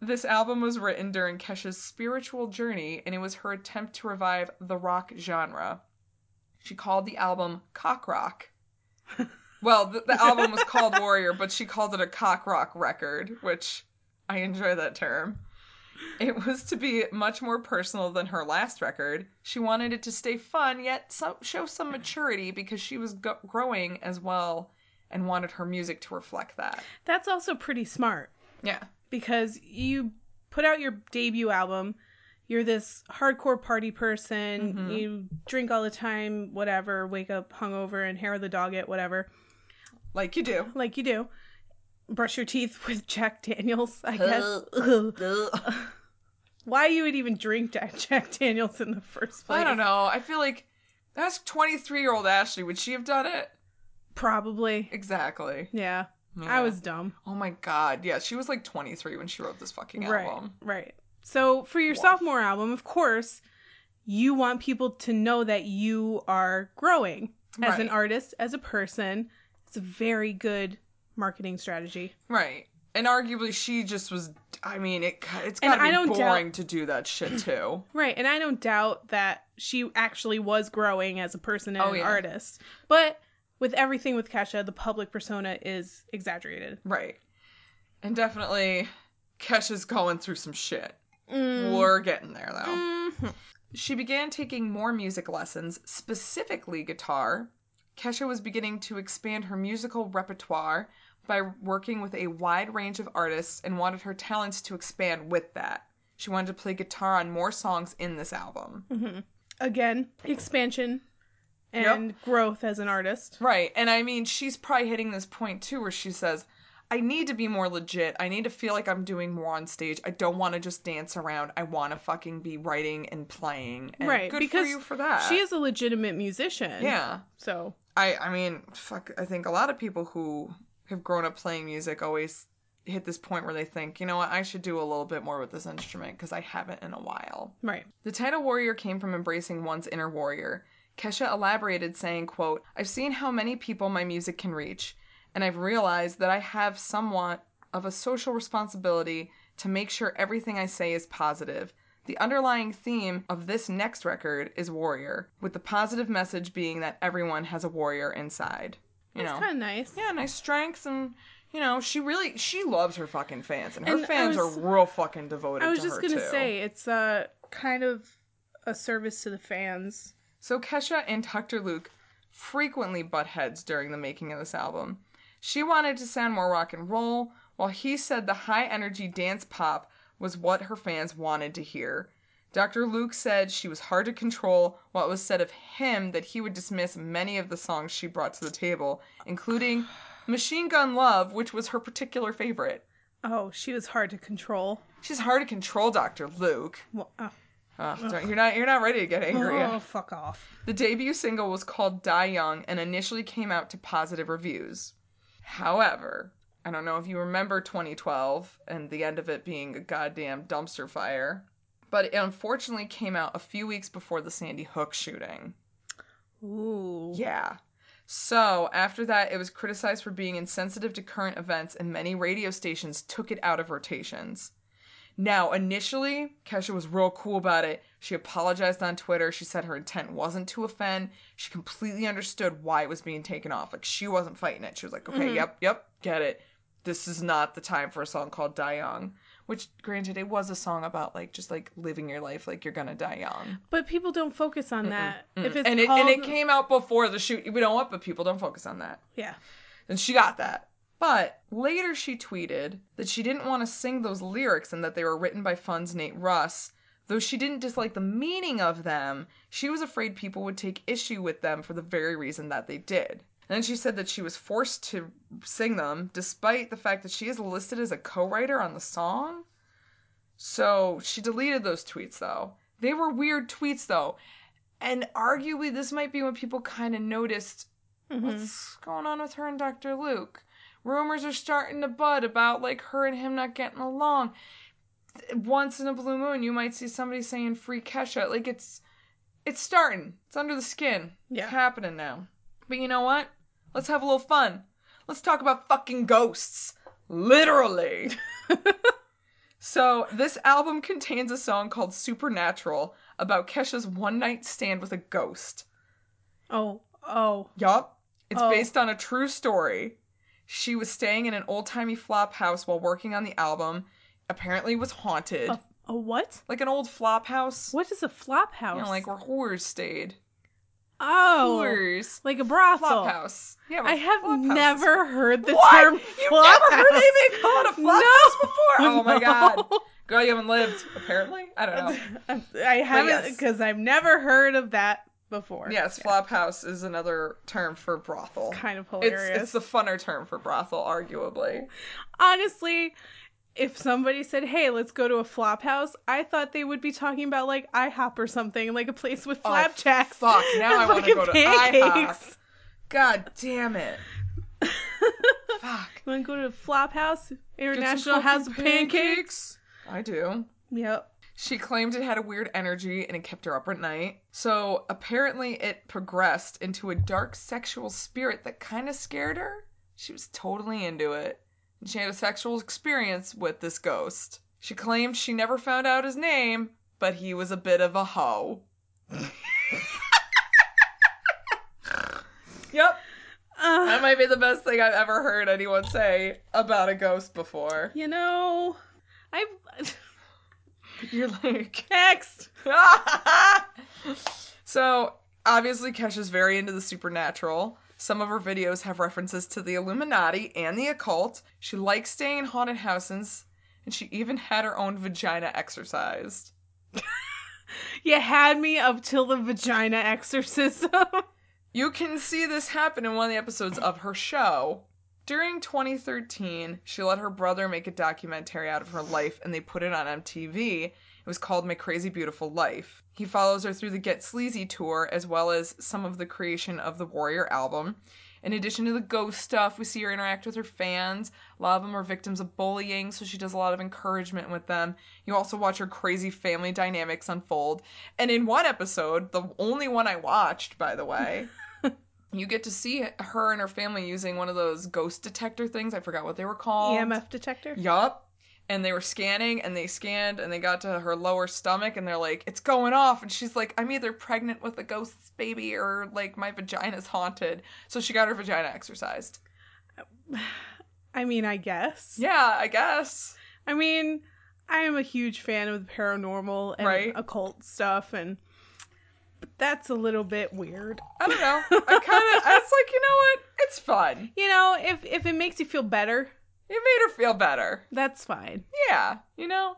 This album was written during Kesha's spiritual journey, and it was her attempt to revive the rock genre. She called the album cock rock. <laughs> Well, the, the album was called Warrior, but she called it a cock rock record, which I enjoy that term. It was to be much more personal than her last record. She wanted it to stay fun, yet some, show some maturity because she was go- growing as well and wanted her music to reflect that. That's also pretty smart Yeah. Because you put out your debut album. You're this hardcore party person. Mhm. You drink all the time, whatever, wake up hungover and hair of the dog it, whatever, Like you do. like you do. brush your teeth <laughs> with Jack Daniels, I <laughs> guess. <laughs> Why you would even drink Jack, Jack Daniels in the first place? I don't know. I feel like ask 23 year old Ashley, would she have done it? Probably. Exactly. Yeah. Yeah. I was dumb. Oh my god. Yeah, she was like 23 when she wrote this fucking album. Right. Right. So for your sophomore album, of course, you want people to know that you are growing as an artist, as a person. It's a very good marketing strategy. Right. And arguably, she just was. I mean, it it's gotta be don't doubt- boring to do that shit <clears throat> too. Right. And I don't doubt that she actually was growing as a person and Oh, an yeah. artist. But with everything with Kesha, the public persona is exaggerated. right. And definitely, Kesha's going through some shit. Mm. We're getting there though. Mhm. She began taking more music lessons, specifically guitar. Kesha was beginning to expand her musical repertoire by working with a wide range of artists and wanted her talents to expand with that. She wanted to play guitar on more songs in this album. Mhm. Again, expansion and growth as an artist. Right. And I mean, she's probably hitting this point too where she says, I need to be more legit. I need to feel like I'm doing more on stage. I don't want to just dance around. I want to fucking be writing and playing. And right. Good because for you for that. she is a legitimate musician. Yeah. So I I mean, fuck. I think a lot of people who have grown up playing music always hit this point where they think, you know what, I should do a little bit more with this instrument because I haven't in a while. right. The title warrior came from embracing one's inner warrior. Kesha elaborated, saying, quote, I've seen how many people my music can reach, and I've realized that I have somewhat of a social responsibility to make sure everything I say is positive. The underlying theme of this next record is warrior, with the positive message being that everyone has a warrior inside. You That's kind of nice. yeah, nice strengths, and you know, she really she loves her fucking fans, and her And fans was- are real fucking devoted. I was just gonna too. say it's uh kind of a service to the fans. So Kesha and Dr. Luke frequently butt heads during the making of this album. She wanted to sound more rock and roll, while he said the high energy dance pop was what her fans wanted to hear. Dr. Luke said she was hard to control, while it was said of him that he would dismiss many of the songs she brought to the table, including <sighs> Machine Gun Love, which was her particular favorite. Oh, she was hard to control. She's hard to control, Dr. Luke. Well, oh, Ah, don't- you're not you're not ready to get angry. yet. oh, fuck off. The debut single was called Die Young and initially came out to positive reviews. However, I don't know if you remember 2012 and the end of it being a goddamn dumpster fire, but it unfortunately came out a few weeks before the Sandy Hook shooting. Ooh. Yeah. So, after that, it was criticized for being insensitive to current events, and many radio stations took it out of rotations. Now, initially, Kesha was real cool about it. She apologized on Twitter. She said her intent wasn't to offend. She completely understood why it was being taken off. Like, she wasn't fighting it. She was like, okay, mm-hmm. yep, yep, get it. This is not the time for a song called Die Young. Which, granted, it was a song about, like, just, like, living your life like you're gonna die young. But people don't focus on that. If it's and, it, called, and it came out before the shoot. We don't want, but people don't focus on that. yeah. And she got that. But later she tweeted that she didn't want to sing those lyrics and that they were written by Fun's Nate Ruess. Though she didn't dislike the meaning of them, she was afraid people would take issue with them for the very reason that they did. And then she said that she was forced to sing them despite the fact that she is listed as a co writer on the song. So she deleted those tweets though. They were weird tweets though. And arguably, this might be when people kind of noticed Mhm. what's going on with her and Dr. Luke. Rumors are starting to bud about like her and him not getting along. Once in a blue moon, you might see somebody saying "free Kesha." Like it's, it's starting. It's under the skin. Yeah. It's happening now. But you know what? Let's have a little fun. Let's talk about fucking ghosts. Literally. <laughs> so this album contains a song called "Supernatural" about Kesha's one night stand with a ghost. Oh, oh. Yup. It's Oh. based on a true story. She was staying in an old timey flop house while working on the album. Apparently, was haunted. A, a what? Like an old flop house. What is a flop house? You know, like where whores stayed. oh, Whores. like a brothel. Flop house. Yeah, I have never heard the What? term You've flop never heard house. anything called a flop No. before? Oh my <laughs> god. Girl, you haven't lived, apparently. I don't know. <laughs> I haven't yes. because I've never heard of that before. Yes, flop house is another term for brothel. Kind of It's, hilarious. it's the funner term for brothel, arguably. Honestly, if somebody said, "Hey, let's go to a flop house," I thought they would be talking about like IHOP or something, like a place with Oh, flapjacks. fuck, now I <laughs> wanna fucking go to pancakes. God damn it. <laughs> Fuck. You want to go to Flop House, International House of Pancakes? I do. Yep. She claimed it had a weird energy and it kept her up at night. So apparently it progressed into a dark sexual spirit that kind of scared her. She was totally into it. And she had a sexual experience with this ghost. She claimed she never found out his name, but he was a bit of a hoe. <laughs> yep, Uh, that might be the best thing I've ever heard anyone say about a ghost before. you know, I've <laughs> You're like, next. <laughs> so obviously Kesha's very into the supernatural. Some of her videos have references to the Illuminati and the occult. She likes staying in haunted houses, and she even had her own vagina exorcised. <laughs> You had me up till the vagina exorcism. You can see this happen in one of the episodes of her show. During 2013, she let her brother make a documentary out of her life and they put it on MTV. It was called My Crazy Beautiful Life. He follows her through the Get Sleazy tour as well as some of the creation of the Warrior album. In addition to the ghost stuff, we see her interact with her fans. A lot of them are victims of bullying, so she does a lot of encouragement with them. You also watch her crazy family dynamics unfold. And in one episode, the only one I watched, by the way, <laughs> you get to see her and her family using one of those ghost detector things. I forgot what they were called. EMF detector. Yup. And they were scanning and they scanned and they got to her lower stomach and they're like, it's going off. And she's like, I'm either pregnant with a ghost's baby or like my vagina's haunted. So she got her vagina exercised. <sighs> I mean, I guess. Yeah, I guess. I mean, I am a huge fan of the paranormal and Right. occult stuff, and that's a little bit weird. I don't know. I kind of, I was like, you know what? It's fun. You know, if if it makes you feel better, It made her feel better. that's fine. Yeah, you know?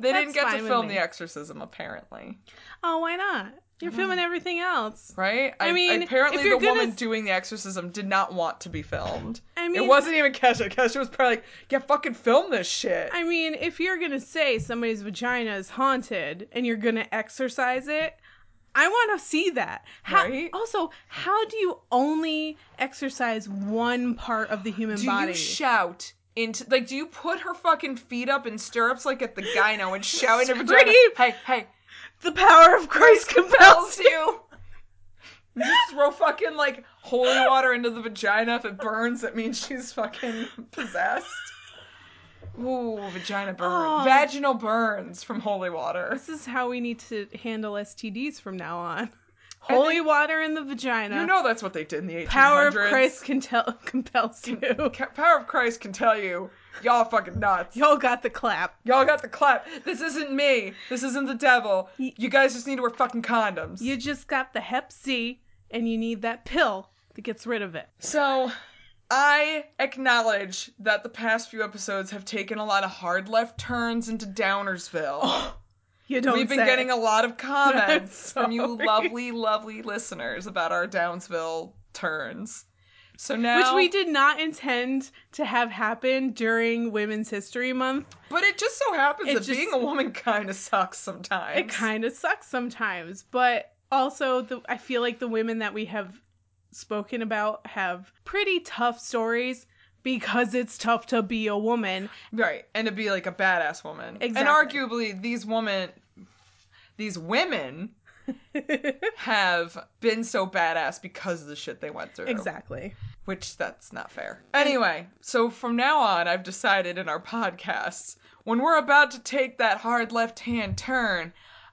They didn't get to film. The Exorcism, apparently. Oh, why not? You're mm. filming everything else. Right? I mean, apparently the gonna woman doing the exorcism did not want to be filmed. I mean, it wasn't even Kesha. Kesha was probably like, "Yeah, fucking film this shit." I mean, if you're gonna say somebody's vagina is haunted and you're gonna exorcise it, I want to see that. How, Right? Also, how do you only exercise one part of the human do body? you shout into like? Do you put her fucking feet up in stirrups like at the gyno and shout into her vagina? Hey, hey, the power of Christ compels you. you. You just throw fucking like holy water into the vagina. If it burns, that means she's fucking possessed. Ooh, vagina burn. Oh. Vaginal burns from holy water. This is how we need to handle STDs from now on. Holy water in the vagina. You know that's what they did in the 1800s. power of Christ can tell, <laughs> compels you. Power of Christ can tell you, y'all fucking nuts. Y'all got the clap. Y'all got the clap. This isn't me. This isn't the devil. You guys just need to wear fucking condoms. You just got the Hep C, and you need that pill that gets rid of it. So, I acknowledge that the past few episodes have taken a lot of hard left turns into Downersville. Oh, you don't. We've been say. getting a lot of <laughs> comments from you lovely, lovely listeners about our Downsville turns. So now, which we did not intend to have happen during Women's History Month. but it just so happens It that just- being a woman kind of sucks sometimes. It kind of sucks sometimes, but also the I feel like the women that we have spoken about have pretty tough stories because it's tough to be a woman. Right, and to be like a badass woman. Exactly. And arguably, these women, these women <laughs> have been so badass because of the shit they went through. exactly. Which that's not fair. Anyway, so from now on, I've decided in our podcasts, when we're about to take that hard left hand turn,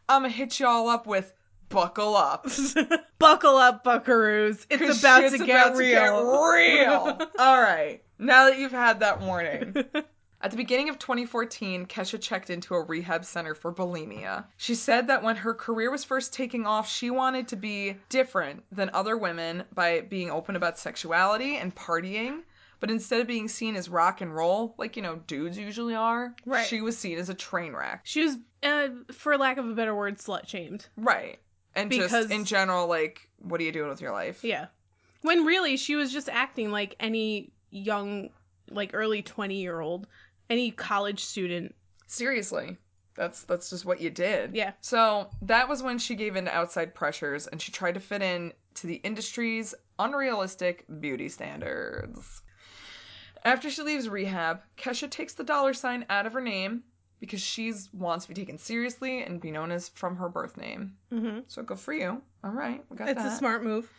I'm gonna hit y'all up with buckle up. <laughs> Buckle up, buckaroos. It's about to get about real. real. <laughs> All right. Now that you've had that warning. <laughs> At the beginning of 2014, Kesha checked into a rehab center for bulimia. She said that when her career was first taking off, she wanted to be different than other women by being open about sexuality and partying. But instead of being seen as rock and roll, like, you know, dudes usually are, Right. she was seen as a train wreck. She was, uh, for lack of a better word, slut shamed. Right. And Because- just in general, like, what are you doing with your life? Yeah. When really she was just acting like any young, like early 20 year old, any college student. Seriously. That's that's just what you did. Yeah. So that was when she gave in to outside pressures and she tried to fit in to the industry's unrealistic beauty standards. After she leaves rehab, Kesha takes the dollar sign out of her name because she wants to be taken seriously and be known as from her birth name. hmm So good for you. All right, we got It's that. a smart move.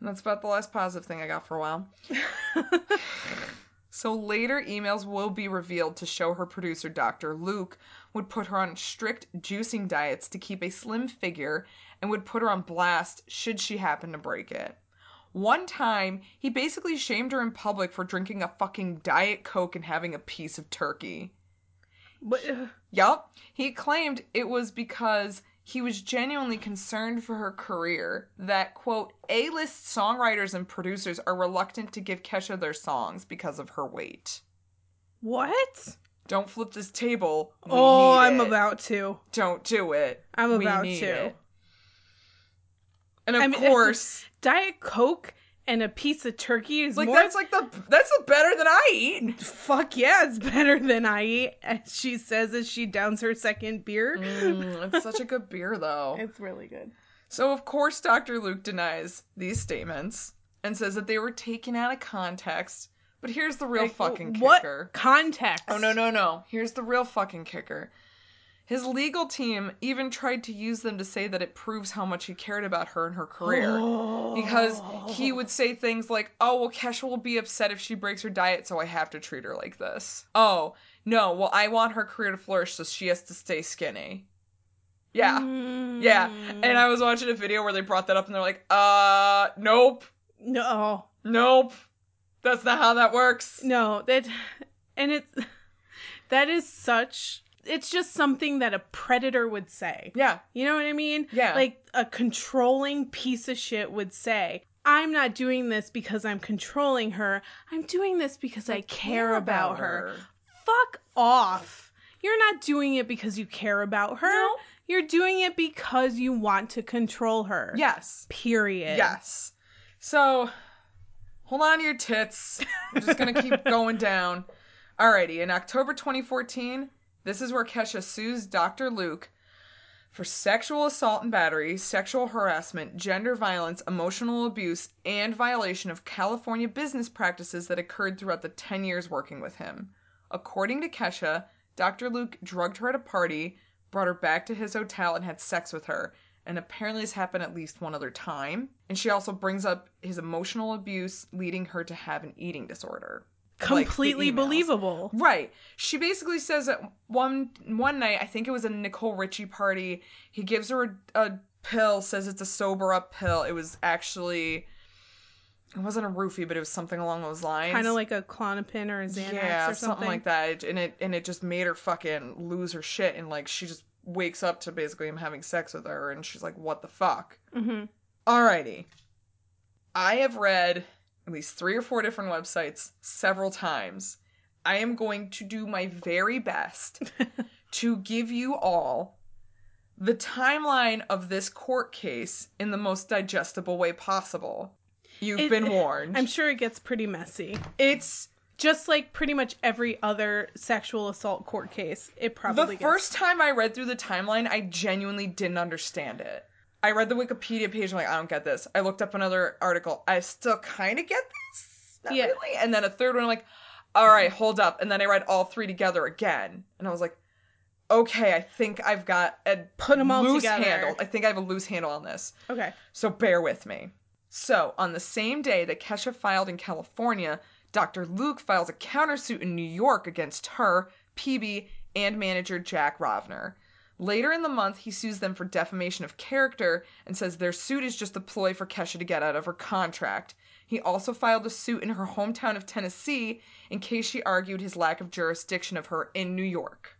And that's about the last positive thing I got for a while. <laughs> So later emails will be revealed to show her producer, Dr. Luke, would put her on strict juicing diets to keep a slim figure and would put her on blast should she happen to break it. One time, he basically shamed her in public for drinking a fucking Diet Coke and having a piece of turkey. But, uh, Yup. He claimed it was because he was genuinely concerned for her career that, quote, A list songwriters and producers are reluctant to give Kesha their songs because of her weight. what? Don't flip this table. We oh, I'm it. about to. Don't do it. I'm We about to. it. And of I mean, <laughs> course, Diet Coke and a piece of turkey is like more. that's like the that's the better than I eat. Fuck yeah, it's better than I eat. As she says as she downs her second beer. Mm, it's <laughs> such a good beer though. It's really good. So, of course, Dr. Luke denies these statements and says that they were taken out of context. But here's the real Like, fucking what kicker. context? Oh, no, no, no. Here's the real fucking kicker. His legal team even tried to use them to say that it proves how much he cared about her and her career. <gasps> Because he would say things like, oh, well, Kesha will be upset if she breaks her diet, so I have to treat her like this. Oh, no, well, I want her career to flourish, so she has to stay skinny. Yeah. Yeah, Mm. and I was watching a video where they brought that up and they're like, uh, nope, No, nope. That's not how that works. no, that, and it's that is such. It's just something that a predator would say. Yeah, You know what I mean? Yeah. Like a controlling piece of shit would say, I'm not doing this because I'm controlling her. I'm doing this because I care about her. Fuck off. You're not doing it because you care about her. No. You're doing it because you want to control her. Yes, Period. yes. So, hold on to your tits. I'm just gonna keep <laughs> going down. Alrighty, in October 2014, this is where Kesha sues Dr. Luke for sexual assault and battery, sexual harassment, gender violence, emotional abuse, and violation of California business practices that occurred throughout the 10 years working with him. According to Kesha, Dr. Luke drugged her at a party, brought her back to his hotel, and had sex with her. And apparently, this happened at least one other time. And she also brings up his emotional abuse, leading her to have an eating disorder. Like Completely emails. believable. Right. She basically says that one one night, I think it was a Nicole Richie party, he gives her a, a pill, says it's a sober up pill. It was actually it wasn't a roofie, but it was something along those lines. Kind of like a Klonopin or a Xanax yeah, or something. like that. And it and it just made her fucking lose her shit and like she just wakes up to basically him having sex with her and she's like, What the fuck? hmm Alrighty. I have read at least three or four different websites several times. I am going to do my very best <laughs> to give you all the timeline of this court case in the most digestible way possible. You've It- been warned. I'm sure it gets pretty messy. it's Just like pretty much every other sexual assault court case, it probably the gets. first time I read through the timeline, I genuinely didn't understand it. I read the Wikipedia page. I'm like, I don't get this. I looked up another article. I still kind of get this. Not Yeah. really. And then a third one. I'm like, all right, hold up. And then I read all three together again, and I was like, okay, I think I've got a Put 'em all loose together. handle. I think I have a loose handle on this. Okay. So bear with me. So, on the same day that Kesha filed in California, Dr. Luke files a countersuit in New York against her, Pebe, and manager Jack Rovner. Later in the month, he sues them for defamation of character and says their suit is just a ploy for Kesha to get out of her contract. He also filed a suit in her hometown of Tennessee in case she argued his lack of jurisdiction of her in New York.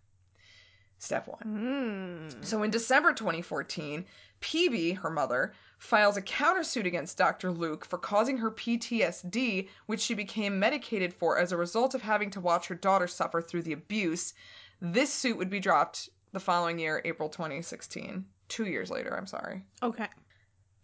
Step one. Mm. So in December 2014, Pebe, her mother, files a countersuit against Dr. Luke for causing her PTSD, which she became medicated for as a result of having to watch her daughter suffer through the abuse. This suit would be dropped the following year, April 2016. Two years later, I'm sorry. Okay.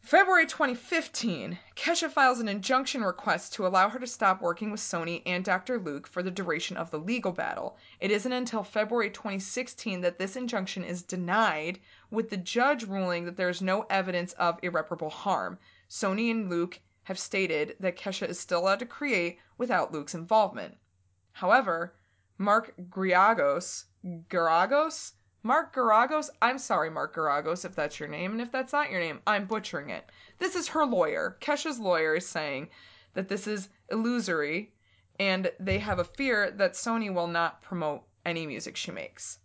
February 2015, Kesha files an injunction request to allow her to stop working with Sony and Dr. Luke for the duration of the legal battle. It isn't until February 2016 that this injunction is denied, with the judge ruling that there is no evidence of irreparable harm. Sony and Luke have stated that Kesha is still allowed to create without Luke's involvement. However, Mark Griagos, Garagos? Mark Garagos? I'm sorry, Mark Garagos, if that's your name, and if that's not your name, I'm butchering it. This is her lawyer. Kesha's lawyer is saying that this is illusory, and they have a fear that Sony will not promote any music she makes.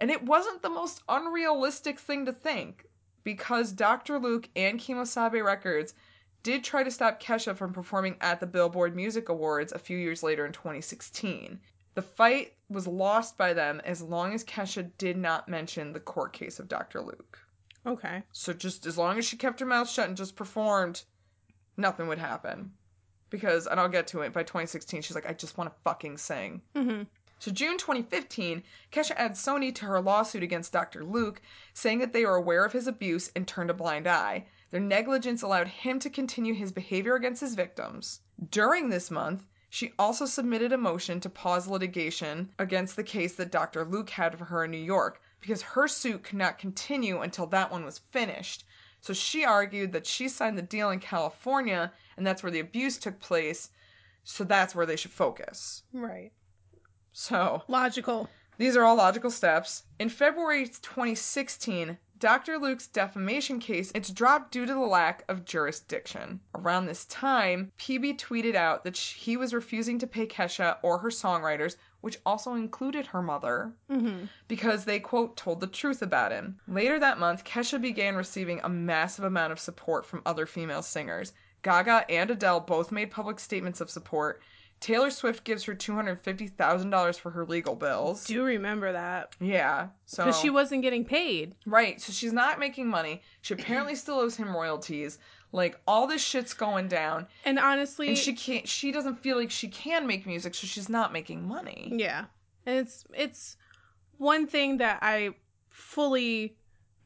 And it wasn't the most unrealistic thing to think, because Dr. Luke and Kemosabe Records did try to stop Kesha from performing at the Billboard Music Awards a few years later in 2016. The fight was lost by them as long as Kesha did not mention the court case of Dr. Luke. Okay. So just as long as she kept her mouth shut and just performed, nothing would happen. Because, and I'll get to it, by 2016, she's like, I just want to fucking sing. Mm-hmm. So June 2015, Kesha adds Sony to her lawsuit against Dr. Luke, saying that they were aware of his abuse and turned a blind eye. Their negligence allowed him to continue his behavior against his victims. During this month, she also submitted a motion to pause litigation against the case that Dr. Luke had for her in New York because her suit could not continue until that one was finished. So she argued that she signed the deal in California and that's where the abuse took place, so that's where they should focus. Right. So, Logical. these are all logical steps. In February 2016, Dr. Luke's defamation case it's dropped due to the lack of jurisdiction. Around this time, Pebe tweeted out that he was refusing to pay Kesha or her songwriters, which also included her mother, Mm-hmm. because they quote told the truth about him. Later that month, Kesha began receiving a massive amount of support from other female singers. Gaga and Adele both made public statements of support. Taylor Swift gives her $250,000 for her legal bills. Do you remember that. Yeah. So Because she wasn't getting paid. Right. So she's not making money. She apparently still owes him royalties. Like all this shit's going down. And honestly, And she can't she doesn't feel like she can make music, so she's not making money. yeah. And it's it's one thing that I fully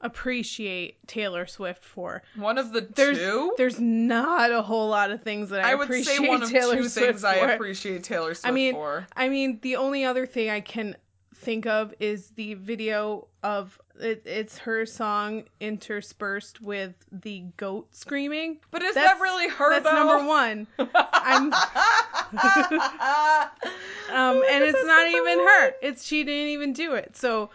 appreciate Taylor Swift for. One of the There's two there's not a whole lot of things that I, I would appreciate say one of Taylor two Swift things I appreciate Taylor Swift I mean, for. I mean, the only other thing I can think of is the video of it, it's her song interspersed with the goat screaming. But is That's- that really her That's though? number one. I'm, <laughs> <laughs> um, and it's not even her. It's she didn't even do it. So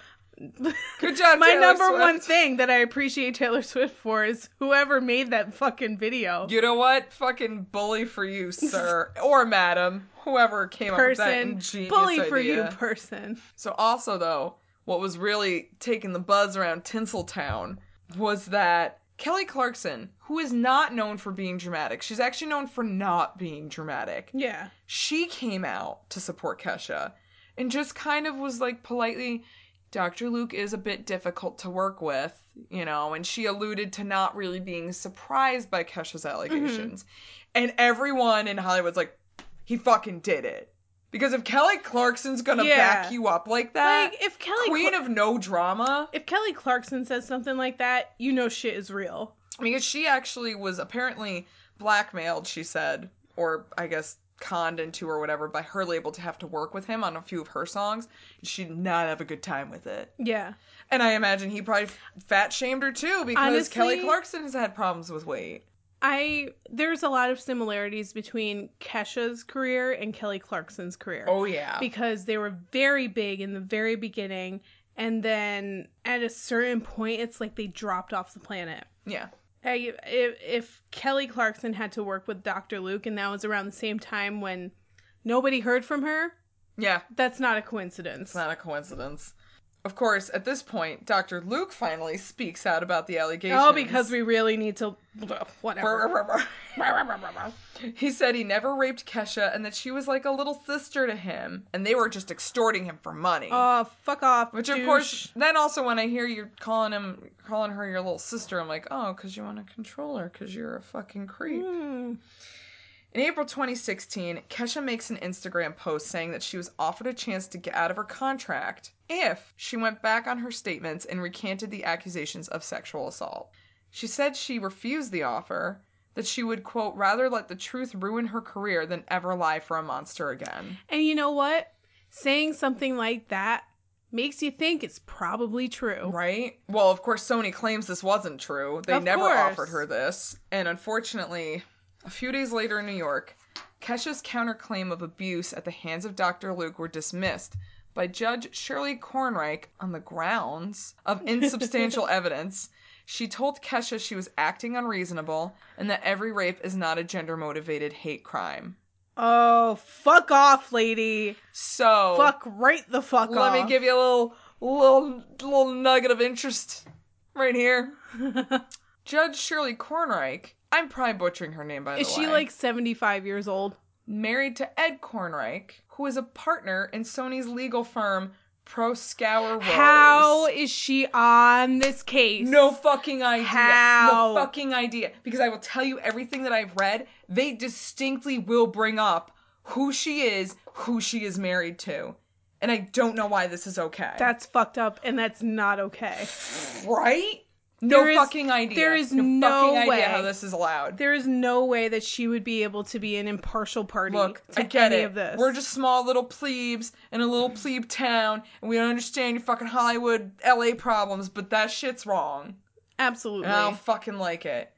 Good job, <laughs> my Taylor number Swift. one thing that I appreciate Taylor Swift for is whoever made that fucking video. You know what? Fucking bully for you, sir. <laughs> or madam. Whoever came up with that person, ingenious bully for you, person. So also though, what was really taking the buzz around Tinseltown was that Kelly Clarkson, who is not known for being dramatic, she's actually known for not being dramatic. Yeah. She came out to support Kesha and just kind of was like politely Dr. Luke is a bit difficult to work with, you know, and she alluded to not really being surprised by Kesha's mm-hmm. allegations. And everyone in Hollywood's like, he fucking did it. Because if Kelly Clarkson's gonna Yeah. back you up like that, Like if Kelly queen Cla- of no drama, if Kelly Clarkson says something like that, you know shit is real. because she actually was apparently blackmailed, she said, or I guess conned into or whatever by her label to have to work with him on a few of her songs. She did not have a good time with it. Yeah. And I imagine he probably fat shamed her too because Kelly Clarkson has had problems with weight. I there's a lot of similarities between Kesha's career and Kelly Clarkson's career. Oh yeah. because they were very big in the very beginning and then at a certain point it's like they dropped off the planet yeah. I, if, if kelly clarkson had to work with dr luke and that was around the same time when nobody heard from her Yeah. that's not a coincidence It's not a coincidence. Of course, at this point, Dr. Luke finally speaks out about the allegations. oh because we really need to whatever he said he never raped Kesha and that she was like a little sister to him, and they were just extorting him for money. oh fuck off Which of course, then also when I hear you calling him, calling her your little sister, I'm like, oh, because you want to control her, because you're a fucking creep. Hmm. In April 2016, Kesha makes an Instagram post saying that she was offered a chance to get out of her contract if she went back on her statements and recanted the accusations of sexual assault. She said she refused the offer, that she would, quote, rather let the truth ruin her career than ever lie for a monster again. And you know what? Saying something like that makes you think it's probably true. Right? Well, of course, Sony claims this wasn't true. They Of never course. offered her this. And unfortunately, a few days later in New York, Kesha's counterclaim of abuse at the hands of Dr. Luke were dismissed by Judge Shirley Kornreich on the grounds of insubstantial <laughs> evidence. She told Kesha she was acting unreasonable and that every rape is not a gender motivated hate crime. Oh, fuck off, lady. So, Fuck right the fuck let off. me give you a little, little, little nugget of interest right here. <laughs> Judge Shirley Kornreich, I'm probably butchering her name by the Is way. she like 75 years old? married to Ed Kornreich, who is a partner in Sony's legal firm Proskauer Rose. How is she on this case? No fucking idea. How? No fucking idea. Because I will tell you everything that I've read, they distinctly will bring up who she is, who she is married to. And I don't know why this is okay. That's fucked up and that's not okay. right? No There is- fucking idea. there is no, no fucking way. idea how this is allowed. There is no way that she would be able to be an impartial party Look, to I get any it. of this. We're just small little plebes in a little plebe town, and we don't understand your fucking Hollywood, LA problems, but that shit's wrong. absolutely. And I don't fucking like it.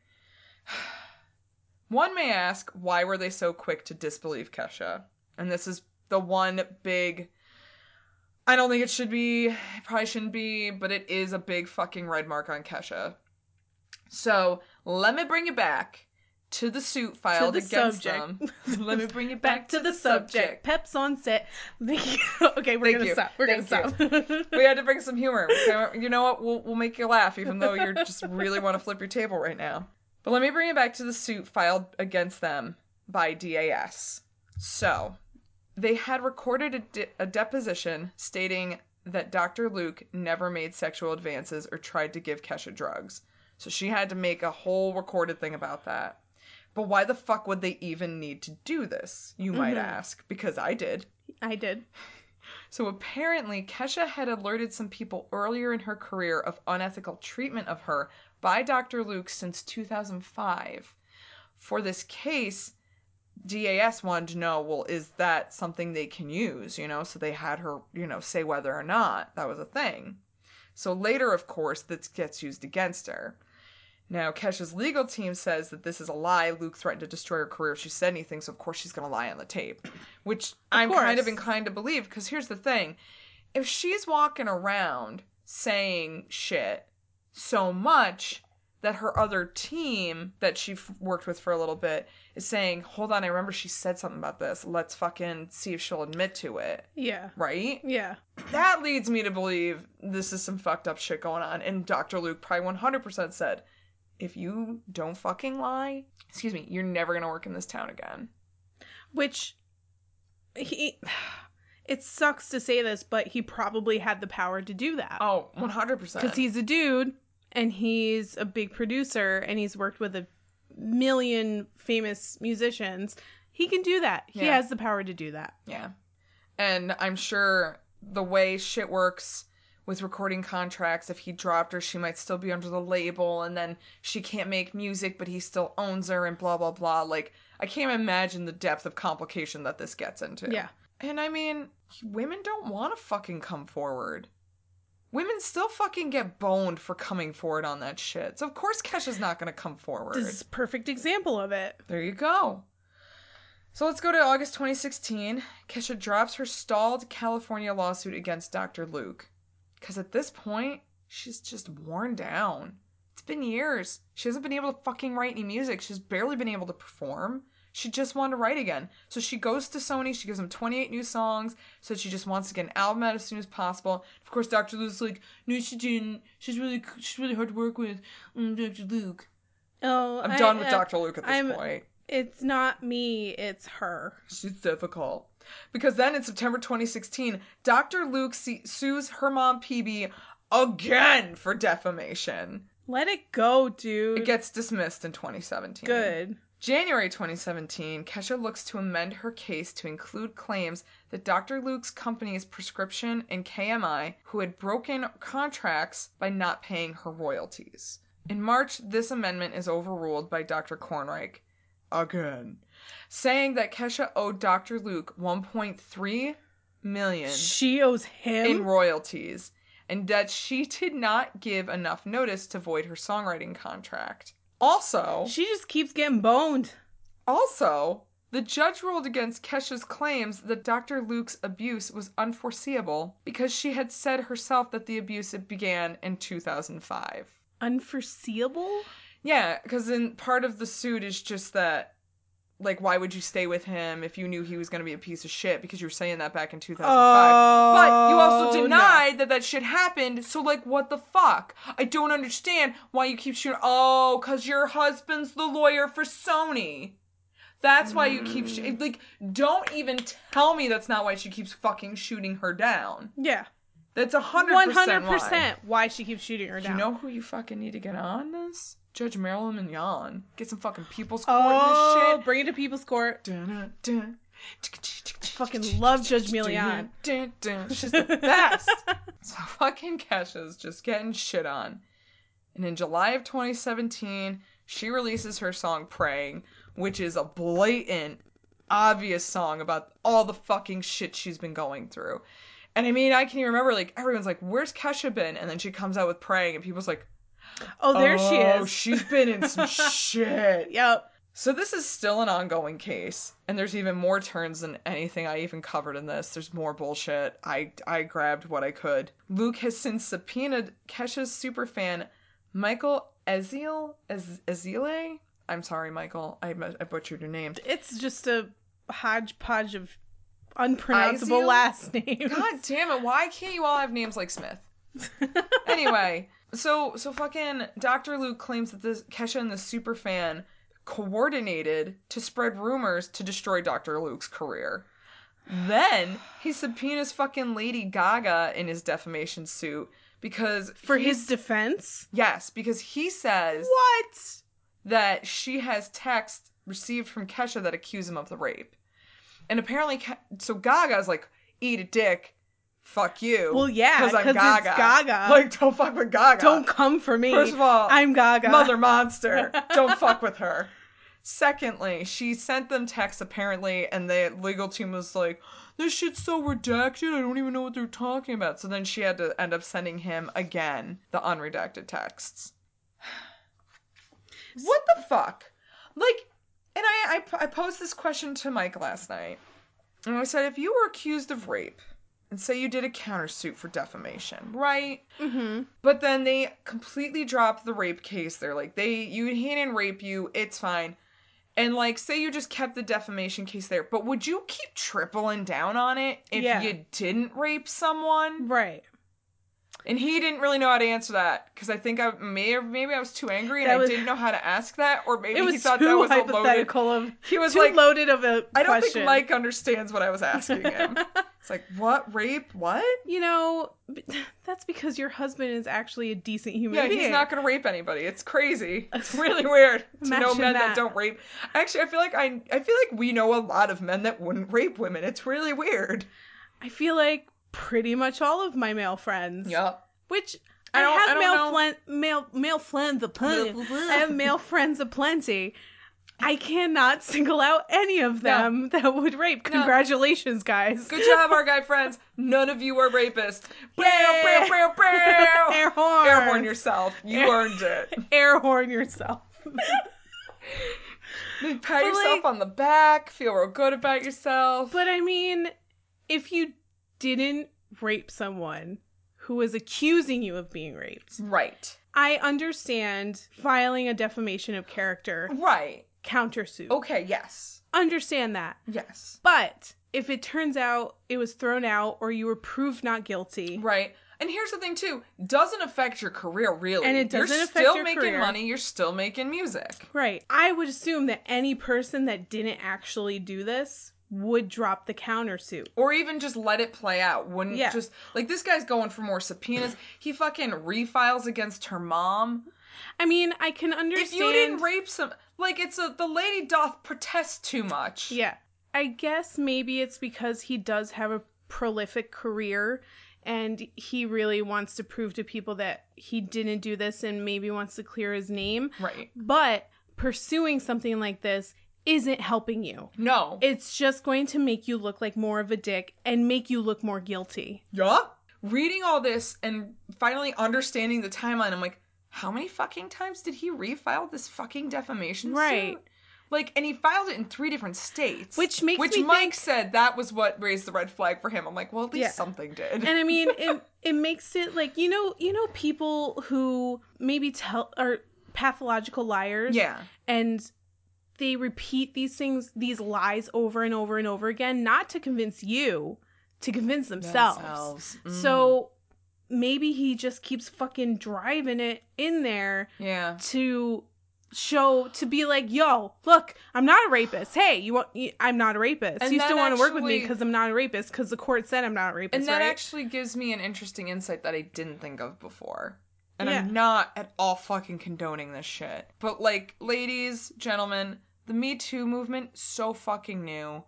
<sighs> One may ask, why were they so quick to disbelieve Kesha? And this is the one big. I don't think it should be, it probably shouldn't be, but it is a big fucking red mark on Kesha. So let me bring you back to the suit filed the against subject. them. let me bring you <laughs> Back to the subject. Peps on set. <laughs> Thank you. okay, we're Thank gonna you. stop. We're Thank gonna stop. <laughs> we had to bring some humor. You know what? We'll we'll make you laugh, even though you're just really want to flip your table right now. But let me bring it back to the suit filed against them by DAS. So, they had recorded a, de- a deposition stating that Dr. Luke never made sexual advances or tried to give Kesha drugs. So she had to make a whole recorded thing about that. But why the fuck would they even need to do this? You might mm-hmm. ask. Because I did. I did. <laughs> So apparently, Kesha had alerted some people earlier in her career of unethical treatment of her by Dr. Luke since 2005. For this case, DAS wanted to know, well, is that something they can use, you know? So they had her, you know, say whether or not that was a thing. So later, of course, this gets used against her. Now, Kesha's legal team says that this is a lie. Luke threatened to destroy her career if she said anything, so of course she's going to lie on the tape. Which I'm kind of inclined to believe, because here's the thing. If she's walking around saying shit so much that her other team that she worked with for a little bit is saying, hold on, I remember she said something about this. Let's fucking see if she'll admit to it. Yeah. Right? Yeah. That leads me to believe this is some fucked up shit going on. And Dr. Luke probably 100% said, if you don't fucking lie, excuse me, you're never going to work in this town again. Which he it sucks to say this, but he probably had the power to do that. Oh, 100%. Because he's a dude and he's a big producer and he's worked with a million famous musicians. He can do that. He Yeah. has the power to do that. Yeah. And I'm sure the way shit works with recording contracts, if he dropped her, she might still be under the label, and then she can't make music, but he still owns her, and blah, blah, blah. Like, I can't imagine the depth of complication that this gets into. Yeah. And I mean, women don't want to fucking come forward. Women still fucking get boned for coming forward on that shit. So, of course, Kesha's not going to come forward. This is a perfect example of it. There you go. So let's go to August 2016. Kesha drops her stalled California lawsuit against Dr. Luke. Because at this point, she's just worn down. It's been years. She hasn't been able to fucking write any music. She's barely been able to perform. She just wanted to write again. So she goes to Sony. She gives them 28 new songs. So she just wants to get an album out as soon as possible. Of course, Dr. Luke's like, no, she didn't. She's really, she's really hard to work with. Mm, Dr. Luke. Oh, I'm I- done with uh, Dr. Luke at this I'm- point. It's not me, it's her. She's difficult. Because then in September 2016, Dr. Luke se- sues her mom Pebe again for defamation. Let it go, dude. It gets dismissed in 2017. good. January 2017, Kesha looks to amend her case to include claims that Dr. Luke's company's prescription and KMI, who had broken contracts by not paying her royalties. In March, this amendment is overruled by Dr. Kornreich again, saying that Kesha owed Dr. Luke 1.3 million She owes him. in royalties and that she did not give enough notice to void her songwriting contract. Also, she just keeps getting boned. also, the judge ruled against Kesha's claims that Dr. Luke's abuse was unforeseeable because she had said herself that the abuse began in 2005. Unforeseeable? Yeah, because in part of the suit is just that, like, why would you stay with him if you knew he was going to be a piece of shit because you were saying that back in 2005. But you also Oh, no. denied that that shit happened. So like, what the fuck? I don't understand why you keep shooting. Oh, cause your husband's the lawyer for Sony. That's why you keep sh- Mm. like. Don't even tell me that's not why she keeps fucking shooting her down. Yeah. That's a hundred One percent hundred why. percent why she keeps shooting her down. You know who you fucking need to get on this? Judge Marilyn Milian. Get some fucking people's court oh, in this oh. shit. bring it to people's court. Dun, dun, Fucking love Judge dun. She's the <laughs> best. so fucking Kesha's just getting shit on. And in July of 2017, she releases her song Praying, which is a blatant, obvious song about all the fucking shit she's been going through. And I mean, I can even remember, like, everyone's like, where's Kesha been? And then she comes out with Praying, and people's like, Oh, there she "Oh, is. she's been in some <laughs> shit. Yep. So this is still an ongoing case, and there's even more turns than anything I even covered in this. There's more bullshit. I I grabbed what I could. Luke has since subpoenaed Kesha's superfan Michael Eziel Ez- Ezile. I'm sorry, Michael. I, I butchered your name. It's just a hodgepodge of unpronounceable last names. God damn it! Why can't you all have names like Smith? <laughs> anyway, so so fucking Dr. Luke claims that this Kesha and the superfan coordinated to spread rumors to destroy Dr. Luke's career. Then he subpoenas fucking Lady Gaga in his defamation suit because For his defense. yes, because he says What? that she has texts received from Kesha that accuse him of the rape. And apparently, so Gaga's like, eat a dick, fuck you. Well, yeah, because I'm Gaga. Gaga. Like, don't fuck with Gaga. Don't come for me. First of all, I'm Gaga. Mother monster. <laughs> Don't fuck with her. Secondly, she sent them texts apparently, and the legal team was like, "This shit's so redacted. I don't even know what they're talking about." So then she had to end up sending him again the unredacted texts. <sighs> What the fuck? Like, and I, I I posed this question to Mike last night, and I said, if you were accused of rape, and say you did a countersuit for defamation, right? Mm-hmm. But then they completely dropped the rape case. They're like, they you he didn't rape you, it's fine. And like, say you just kept the defamation case there, but would you keep tripling down on it if Yeah. you didn't rape someone? Right. And he didn't really know how to answer that because I think I may or maybe I was too angry and That I didn't know how to ask that, or maybe was he thought that was a loaded. hypothetical of He was too like, loaded of a I don't think Mike understands what I was asking him. <laughs> it's like, what rape? What? You know, <laughs> that's because your husband is actually a decent human Yeah, being. he's not gonna rape anybody. It's crazy. <laughs> It's really weird to know men that. that. don't rape. Actually, I feel like I I feel like we know a lot of men that wouldn't rape women. It's really weird. I feel like pretty much all of my male friends. Yep. Which I I, don't- I have don't male know. friend, male male friends aplenty. I have male <laughs> friends aplenty. I cannot single out any of them that would rape. Congratulations, guys. Good job, our guy friends. None of you are rapists. Bow, Yay! bow, bow, bow. Air horn. Air horn yourself. You Air- earned it. <laughs> Air horn yourself. <laughs> Pat But, yourself like- on the back. Feel real good about yourself. But I mean, if you didn't rape someone who was accusing you of being raped, right. I understand filing a defamation of character Right. Countersuit. Okay. Yes. Understand that. Yes. But if it turns out it was thrown out or you were proved not guilty, Right. And here's the thing too, doesn't affect your career really. And it doesn't You're affect still your making career. money, you're still making music. right, I would assume that any person that didn't actually do this would drop the countersuit. Or even just let it play out. Wouldn't Yeah. just like this guy's going for more subpoenas. He fucking refiles against her mom. I mean, I can understand. If you didn't rape some, like it's a the lady doth protest too much. Yeah. I guess maybe it's because he does have a prolific career and he really wants to prove to people that he didn't do this and maybe wants to clear his name. Right. But pursuing something like this isn't helping you. No. It's just going to make you look like more of a dick and make you look more guilty. yeah. Reading all this and finally understanding the timeline, I'm like, how many fucking times did he refile this fucking defamation Right. suit? Like, and he filed it in three different states. Which makes which me Mike think- said that was what raised the red flag for him. I'm like, well, at least Yeah. something did. And I mean, it <laughs> it makes it like you know, you know people who maybe tell are pathological liars. yeah. and they repeat these things these lies over and over and over again not to convince you to convince themselves, Themselves. Mm. so maybe he just keeps fucking driving it in there Yeah. to show to be like yo look i'm not a rapist hey you want i'm not a rapist And you still want to work with me because i'm not a rapist because the court said i'm not a rapist And that right actually gives me an interesting insight that I didn't think of before. And Yeah. I'm not at all fucking condoning this shit. But like, ladies, gentlemen, the Me Too movement so fucking new.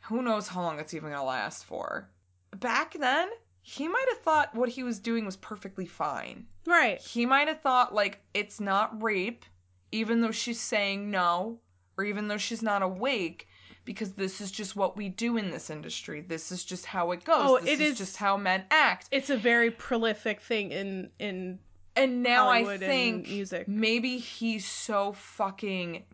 Who knows how long it's even gonna last for? Back then, he might have thought what he was doing was perfectly fine. right He might have thought like it's not rape, even though she's saying no, or even though she's not awake, because this is just what we do in this industry. This is just how it goes. Oh, this it is, is- just how men act. it's a very prolific thing in in And now Hollywood I think music. maybe he's so fucking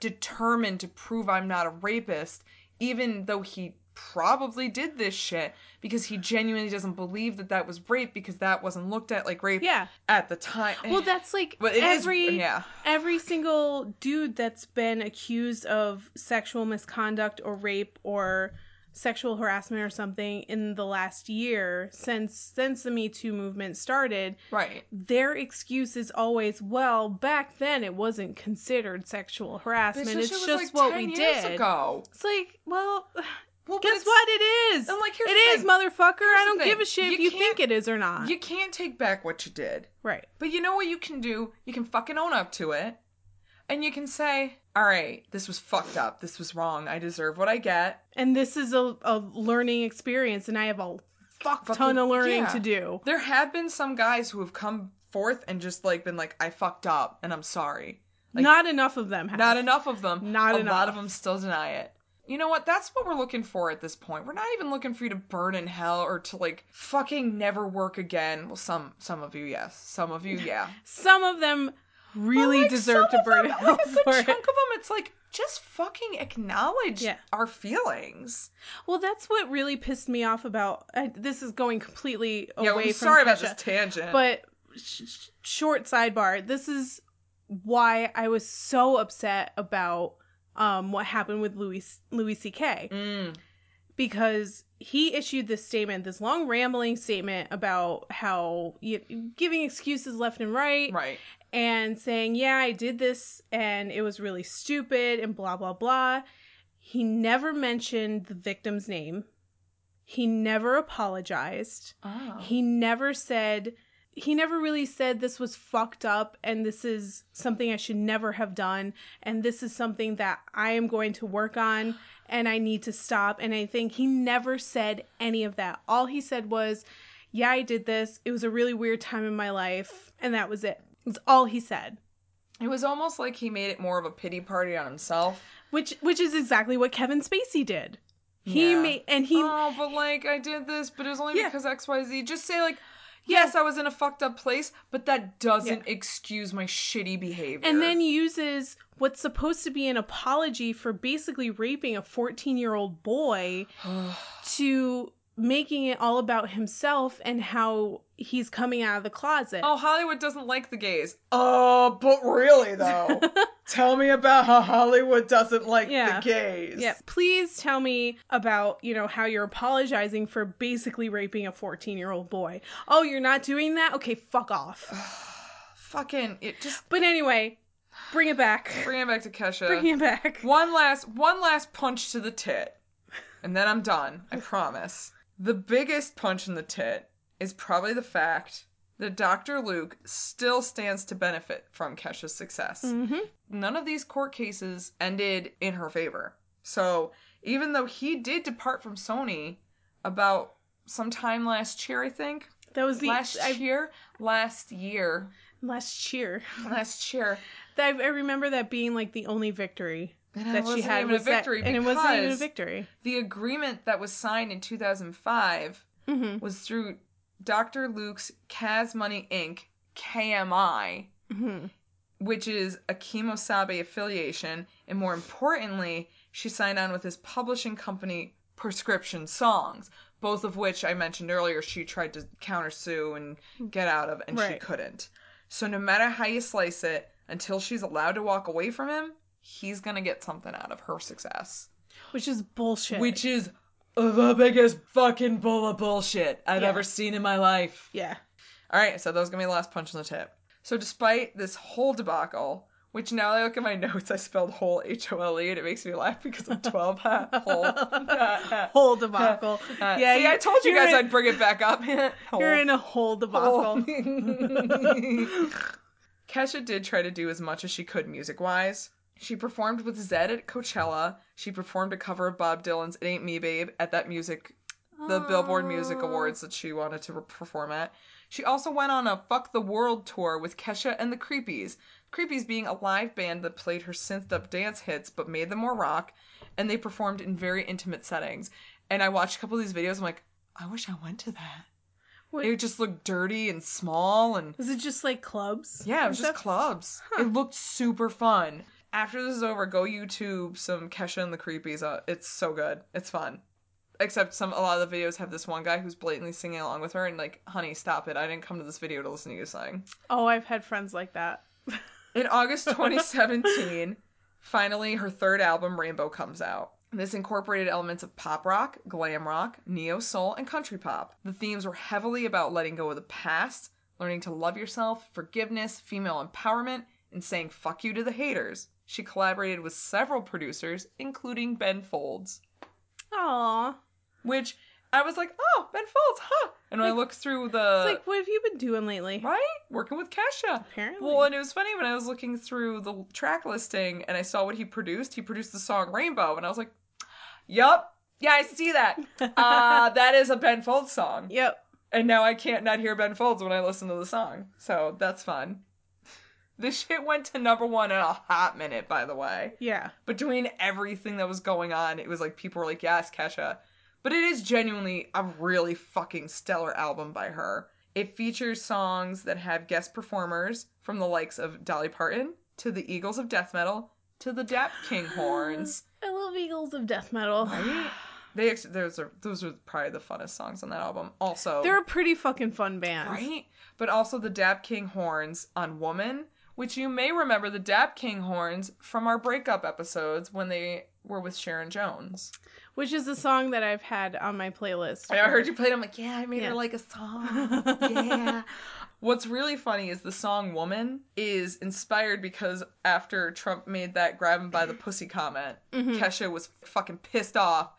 determined to prove I'm not a rapist, even though he probably did this shit because he genuinely doesn't believe that that was rape because that wasn't looked at like rape yeah at the time. well that's like it is- every yeah. every single dude that's been accused of sexual misconduct or rape or sexual harassment or something in the last year since since the me too movement started Right. their excuse is always well back then it wasn't considered sexual harassment Bitch, that it's just like, what 10 we did ago. it's like well Well, guess what it is And, like, here's it is motherfucker i don't give a shit if You you think it is or not You can't take back what you did. right But you know what you can do? You can fucking own up to it. And you can say, all right, this was fucked up. This was wrong. I deserve what I get. and this is a, a learning experience and i have a fuck Fucking- ton of learning yeah. to do There have been some guys who have come forth and just like been like, I fucked up and I'm sorry. Like, not enough of them have. Not enough of them. Not a enough. lot of them still deny it. You know what? That's what we're looking for at this point. We're not even looking for you to burn in hell or to like fucking never work again. Well, some some of you, yes. Some of you, yeah. <laughs> some of them really like, deserve to burn them, in hell like a good for chunk it. of them, it's like just fucking acknowledge Yeah. our feelings. Well, that's what really pissed me off about. I, this is going completely away. yeah, away I'm from sorry about this tangent. but sh- sh- short sidebar. This is why I was so upset about um what happened with Louis Louis C.K. Mm, because he issued this statement, this long rambling statement about how you, giving excuses left and right, right. and saying, Yeah, I did this and it was really stupid and blah, blah, blah. He never mentioned the victim's name. He never apologized. Oh. He never said, he never really said this was fucked up and this is something I should never have done. And this is something that I am going to work on and I need to stop. And I think he never said any of that. All he said was, Yeah, I did this. It was a really weird time in my life. And that was it. That's all he said. It was almost like he made it more of a pity party on himself. Which which is exactly what Kevin Spacey did. He Yeah. made and he oh, but like I did this, but it was only Yeah. because X Y Z. Just say like, yes, I was in a fucked up place, but that doesn't excuse my shitty behavior. and then uses what's supposed to be an apology for basically raping a 14-year-old boy <sighs> to making it all about himself and how he's coming out of the closet. oh, Hollywood doesn't like the gays. Oh, but really though, <laughs> tell me about how Hollywood doesn't like Yeah. the gays. Yeah, please tell me about, you know, how you're apologizing for basically raping a 14-year-old boy. Oh, you're not doing that? Okay, fuck off. <sighs> Fucking it. Just But anyway, bring it back. bring it back to Kesha. Bring it back. One last one last punch to the tit. And then I'm done. I promise. The biggest punch in the tit is probably the fact that Dr. Luke still stands to benefit from Kesha's success. Mm-hmm. None of these court cases ended in her favor. So even though he did depart from Sony about sometime last year, I think. That was the last I, year? Last year. last cheer. Last year. I remember that being like the only victory And that she had was a victory that, and it wasn't even a victory. The agreement that was signed in 2005 Mm-hmm. was through Dr. Luke's Kaz Money Inc., KMI, Mm-hmm. which is a Kemosabe affiliation, and more importantly, she signed on with his publishing company, Prescription Songs, both of which I mentioned earlier she tried to countersue and get out of, and she couldn't. So no matter how you slice it, until she's allowed to walk away from him, he's gonna get something out of her success. Which is bullshit. Which is the biggest fucking bull of bullshit I've Yeah. ever seen in my life. yeah. All right, so that was gonna be the last punch on the tip. So despite this whole debacle, which now I look at my <laughs> notes, I spelled whole H O L E, and it makes me laugh because I'm 12. Ha, whole. <laughs> Whole debacle. Uh, yeah, see, I told you guys in- I'd bring it back up. <laughs> You're in a whole debacle. Kesha did try to do as much as she could music wise. She performed with Zedd at Coachella. She performed a cover of Bob Dylan's It Ain't Me Babe at that music, the Billboard Music oh. Awards that she wanted to perform at. She also went on a Fuck the World tour with Kesha and the Creepies. Creepies being a live band that played her synthed up dance hits but made them more rock, and they performed in very intimate settings. And I watched a couple of these videos, I'm like, I wish I went to that. What- It just looked dirty and small and Was it just like clubs? yeah, it was just clubs. It looked super fun. After this is over, go YouTube some Kesha and the Creepies. Uh, it's so good. It's fun. Except some a lot of the videos have this one guy who's blatantly singing along with her and like, honey, stop it. I didn't come to this video to listen to you sing. Oh, I've had friends like that. In August <laughs> 2017, finally her third album, Rainbow, comes out. This incorporated elements of pop rock, glam rock, neo soul, and country pop. The themes were heavily about letting go of the past, learning to love yourself, forgiveness, female empowerment, and saying fuck you to the haters. She collaborated with several producers, including Ben Folds, Aw. which I was like, oh, Ben Folds, huh? And when I looked through the. It's like, what have you been doing lately? Right? Working with Kesha. Apparently. Well, and it was funny when I was looking through the track listing and I saw what he produced. He produced the song Rainbow, and I was like, Yup. Yeah, I see that. <laughs> Uh, that is a Ben Folds song. Yep. And now I can't not hear Ben Folds when I listen to the song. So that's fun. This shit went to number one in a hot minute, by the way. Yeah. Between everything that was going on, it was like people were like, yes, Kesha. But it is genuinely a really fucking stellar album by her. It features songs that have guest performers from the likes of Dolly Parton to the Eagles of Death Metal to the Dap King <sighs> Horns. I love Eagles of Death Metal. Right? They actually, those are those are probably the funnest songs on that album. Also, They're a pretty fucking fun band. right, but also the Dap King Horns on Woman, which you may remember the Dap King Horns from our breakup episodes when they were with Sharon Jones. Which is a song that I've had on my playlist. I heard you played. It I'm like, yeah, I made Yeah. her like a song. <laughs> yeah. What's really funny is the song "Woman" is inspired because after Trump made that "grab him by the pussy" comment, Mhm. Kesha was fucking pissed off,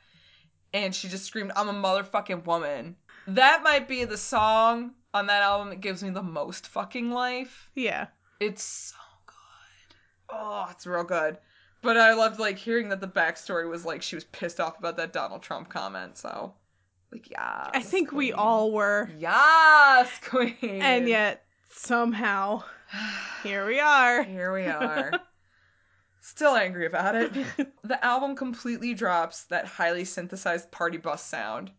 and she just screamed, "I'm a motherfucking woman." That might be the song on that album that gives me the most fucking life. Yeah. It's so good. Oh, it's real good. But I loved like hearing that the backstory was like she was pissed off about that Donald Trump comment. So, like, yeah. I think we all were. Yes, <laughs> queen. And yet, somehow, <sighs> here we are. here we are. <laughs> Still angry about it. the album completely drops that highly synthesized party bus sound.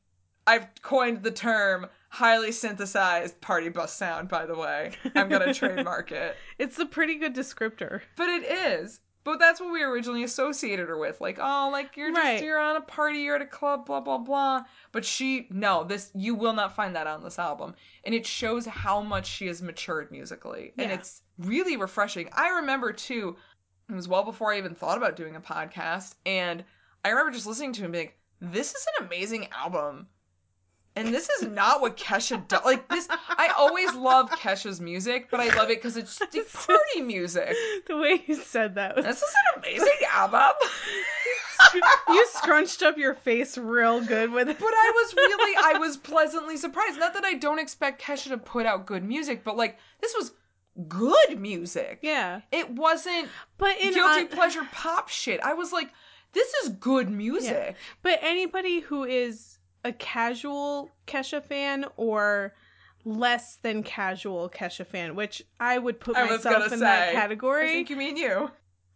I've coined the term highly synthesized party bus sound, by the way. I'm gonna <laughs> trademark it. It's a pretty good descriptor. But it is. But that's what we originally associated her with. Like, oh, like you're just Right. you're on a party, you're at a club, blah blah blah. But she no, this you will not find that on this album. And it shows how much she has matured musically. And it's really refreshing. I remember too, it was well before I even thought about doing a podcast, and I remember just listening to him being like, this is an amazing album. And this is not what Kesha does. Like this, I always love Kesha's music, but I love it because it's <laughs> party music. The way you said that was This is an amazing album. <laughs> you scrunched up your face real good with it. But I was really, I was pleasantly surprised. Not that I don't expect Kesha to put out good music, but like this was good music. Yeah. It wasn't But in guilty hon- pleasure pop shit. I was like, this is good music. But anybody who is a casual Kesha fan or less than casual Kesha fan, which I would put I myself in that category, I think you mean you.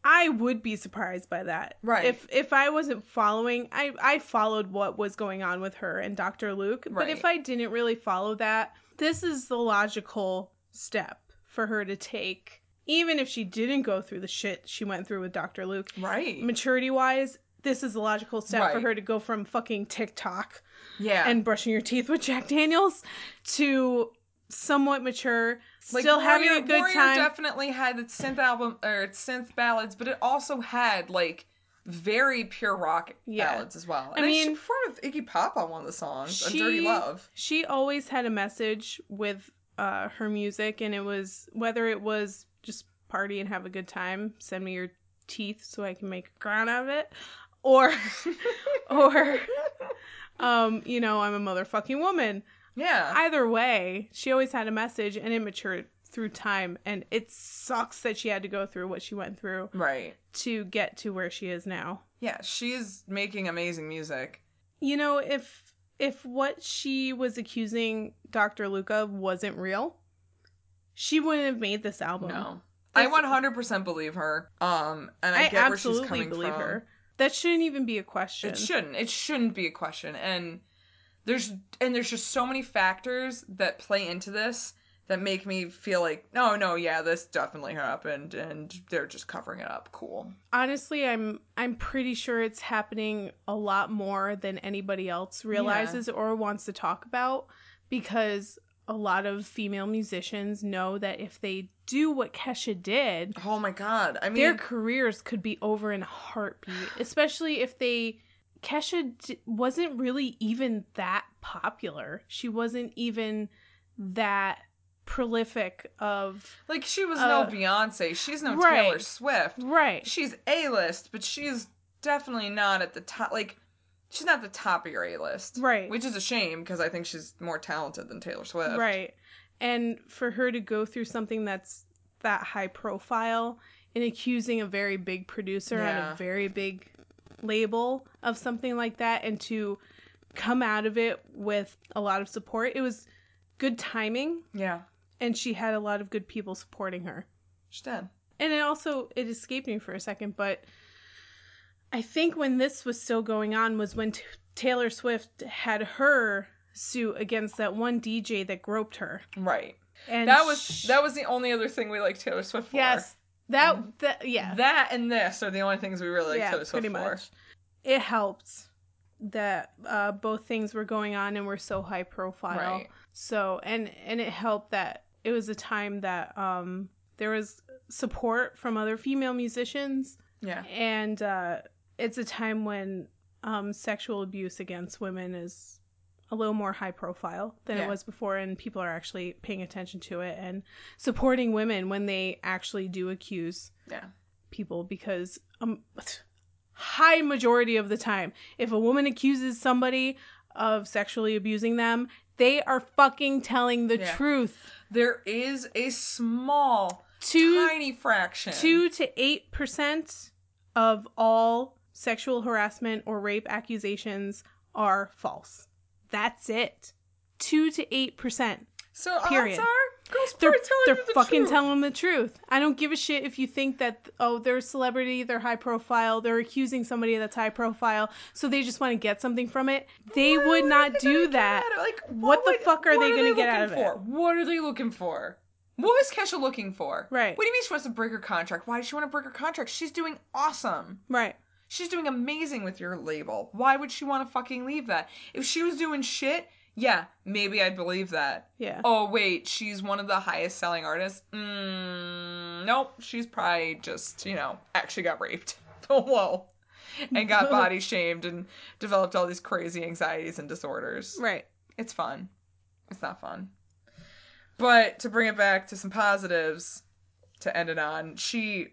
I would be surprised by that. Right. If if I wasn't following, I I followed what was going on with her and Dr. Luke. right. But if I didn't really follow that, this is the logical step for her to take. Even if she didn't go through the shit she went through with Dr. Luke, Right. maturity wise, this is a logical step for her to go from fucking TikTok yeah. and brushing your teeth with Jack Daniels to somewhat mature, Like, still having a good Warrior time. definitely had its synth album or its synth ballads, but it also had like very pure rock Yeah. ballads as well. I And she mean- performed with Iggy Pop on one of the songs, on She- "Dirty Love." she always had a message with uh, her music, and it was whether it was just party and have a good time, send me your teeth so I can make a crown out of it, or <laughs> or um, you know, I'm a motherfucking woman. Yeah. Either way, she always had a message, and it matured through time. And it sucks that she had to go through what she went through right. to get to where she is now. Yeah, she's making amazing music. You know, if if what she was accusing Dr. Luke wasn't real, she wouldn't have made this album. No. I This- 100% believe her. Um and I, I, get where she's absolutely coming believe from. her. That shouldn't even be a question. It shouldn't. It shouldn't be a question. And there's and there's just so many factors that play into this that make me feel like, no, no, yeah, this definitely happened, and they're just covering it up. Cool. Honestly, I'm I'm pretty sure it's happening a lot more than anybody else realizes or wants to talk about because a lot of female musicians know that if they do what Kesha did, Oh my god. I mean, their careers could be over in a heartbeat, <sighs> especially if they. Kesha d- wasn't really even that popular. She wasn't even that prolific of. like she was uh, no Beyonce. She's no right. Taylor Swift. Right. She's A list, but she's definitely not at the top. Like, she's not the top of your A list. Right. Which is a shame because I think she's more talented than Taylor Swift. Right. And for her to go through something that's that high profile and accusing a very big producer on Yeah. a very big label of something like that and to come out of it with a lot of support, it was good timing Yeah. and she had a lot of good people supporting her. She's dead. And it also it escaped me for a second, but I think when this was still going on was when t- Taylor Swift had her suit against that one DJ that groped her. Right. And that was that was the only other thing we liked Taylor Swift for. yes, that that yeah, That and this are the only things we really like yeah, Taylor Swift pretty for. much. It helped that uh, both things were going on and were so high profile. Right. So and and it helped that it was a time that um there was support from other female musicians Yeah. and uh, it's a time when um, sexual abuse against women is a little more high profile than Yeah. it was before and people are actually paying attention to it and supporting women when they actually do accuse Yeah. people because um high majority of the time if a woman accuses somebody of sexually abusing them they are fucking telling the Yeah. truth There is a small, two tiny fraction. two to eight percent of all sexual harassment or rape accusations are false. That's it. Two to eight percent. so period. odds are, girls They're they're the fucking truth. telling the truth. I don't give a shit if you think that oh they're a celebrity, they're high profile, they're accusing somebody that's high profile, so they just want to get something from it. They What would not they do that. Like, What the would- fuck are they gonna get out of it? for? What are they looking for? What was Kesha looking for? Right. What do you mean she wants to break her contract? Why does she want to break her contract? She's doing awesome. Right. She's doing amazing with your label. Why would she want to fucking leave that? If she was doing shit, yeah, maybe I'd believe that. Yeah. Oh wait, she's one of the highest selling artists. Mm, nope, she's probably just you know actually got raped. <laughs> Oh whoa, and got <laughs> body shamed and developed all these crazy anxieties and disorders. Right. It's fun. It's not fun. But to bring it back to some positives to end it on, she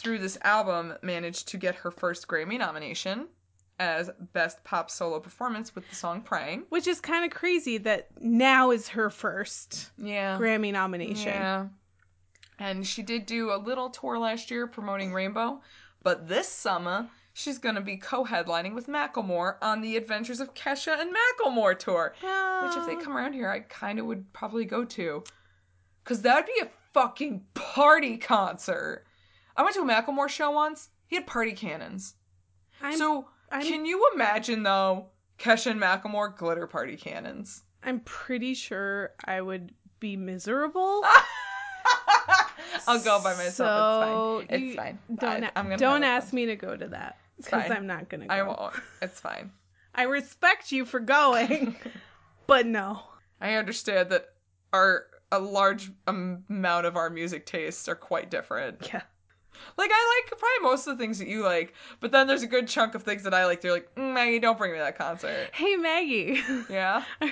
through this album, managed to get her first Grammy nomination as Best Pop Solo Performance with the song Praying. Which is kind of crazy that now is her first Yeah. Grammy nomination. Yeah. And she did do a little tour last year promoting Rainbow, but this summer she's going to be co-headlining with Macklemore on the Adventures of Kesha and Macklemore tour, which if they come around here I kind of would probably go to. Cuz that'd be a fucking party concert. I went to a Macklemore show once. He had party cannons. I'm, so, I'm- can you imagine though Kesha and Macklemore glitter party cannons? I'm pretty sure I would be miserable. <laughs> I'll go by myself. So it's fine. It's fine. Don't, I, am don't ask me to go to that because fine. I'm not gonna go. I won't. It's fine. <laughs> <laughs> I respect you for going, but no. I understand that our a large amount of our music tastes are quite different. Yeah. Like I like probably most of the things that you like, but then there's a good chunk of things that I like. They're like, mm, Maggie, don't bring me to that concert. Hey Maggie. <laughs> Yeah. <laughs>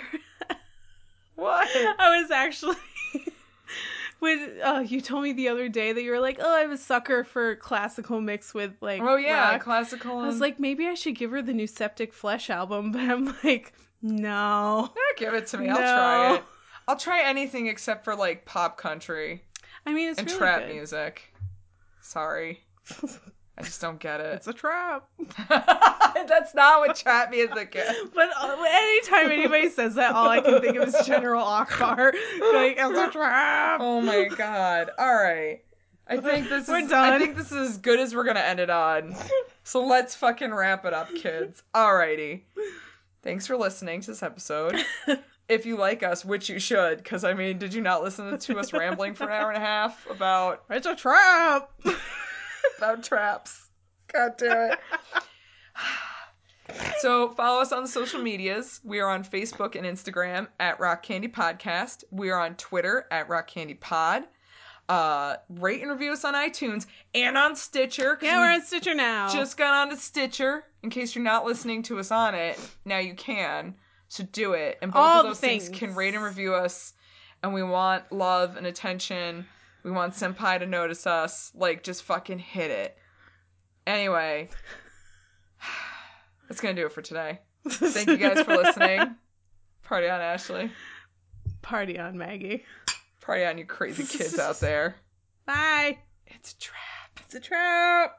What? I was actually <laughs> with oh you told me the other day that you were like oh I'm a sucker for classical mixed with like Oh yeah, rock. classical. I was like maybe I should give her the new Septic Flesh album, but I'm like no. "Yeah, give it to me. I'll try it. I'll try anything except for like pop country I mean it's and really trap good. music. Sorry, I just don't get it. It's a trap. <laughs> That's not what trap music is. But uh, anytime anybody says that, all I can think of is General Ackbar. Like, it's a trap. Oh my god. All right. I think this We're is I think this is as good as we're gonna end it on. So let's fucking wrap it up, kids. Alrighty. Thanks for listening to this episode. <laughs> If you like us, which you should, because I mean, did you not listen to <laughs> us rambling for an hour and a half about <laughs> It's a trap. <laughs> about traps? God damn it. <sighs> So follow us on the social medias. We are on Facebook and Instagram at Rock Candy Podcast. We are on Twitter at Rock Candy Pod. Uh, rate and review us on iTunes and on Stitcher. Yeah, we we're on Stitcher now. just got on onto Stitcher. In case you're not listening to us on it, now you can. So do it. And both All of those things. things. can rate and review us. And we want love and attention. We want Senpai to notice us. Like, just fucking hit it. Anyway, <sighs> that's gonna do it for today. Thank you guys for listening. <laughs> Party on, Ashleigh. Party on, Maggie. Party on, you crazy kids out there. <laughs> Bye. It's a trap. It's a trap.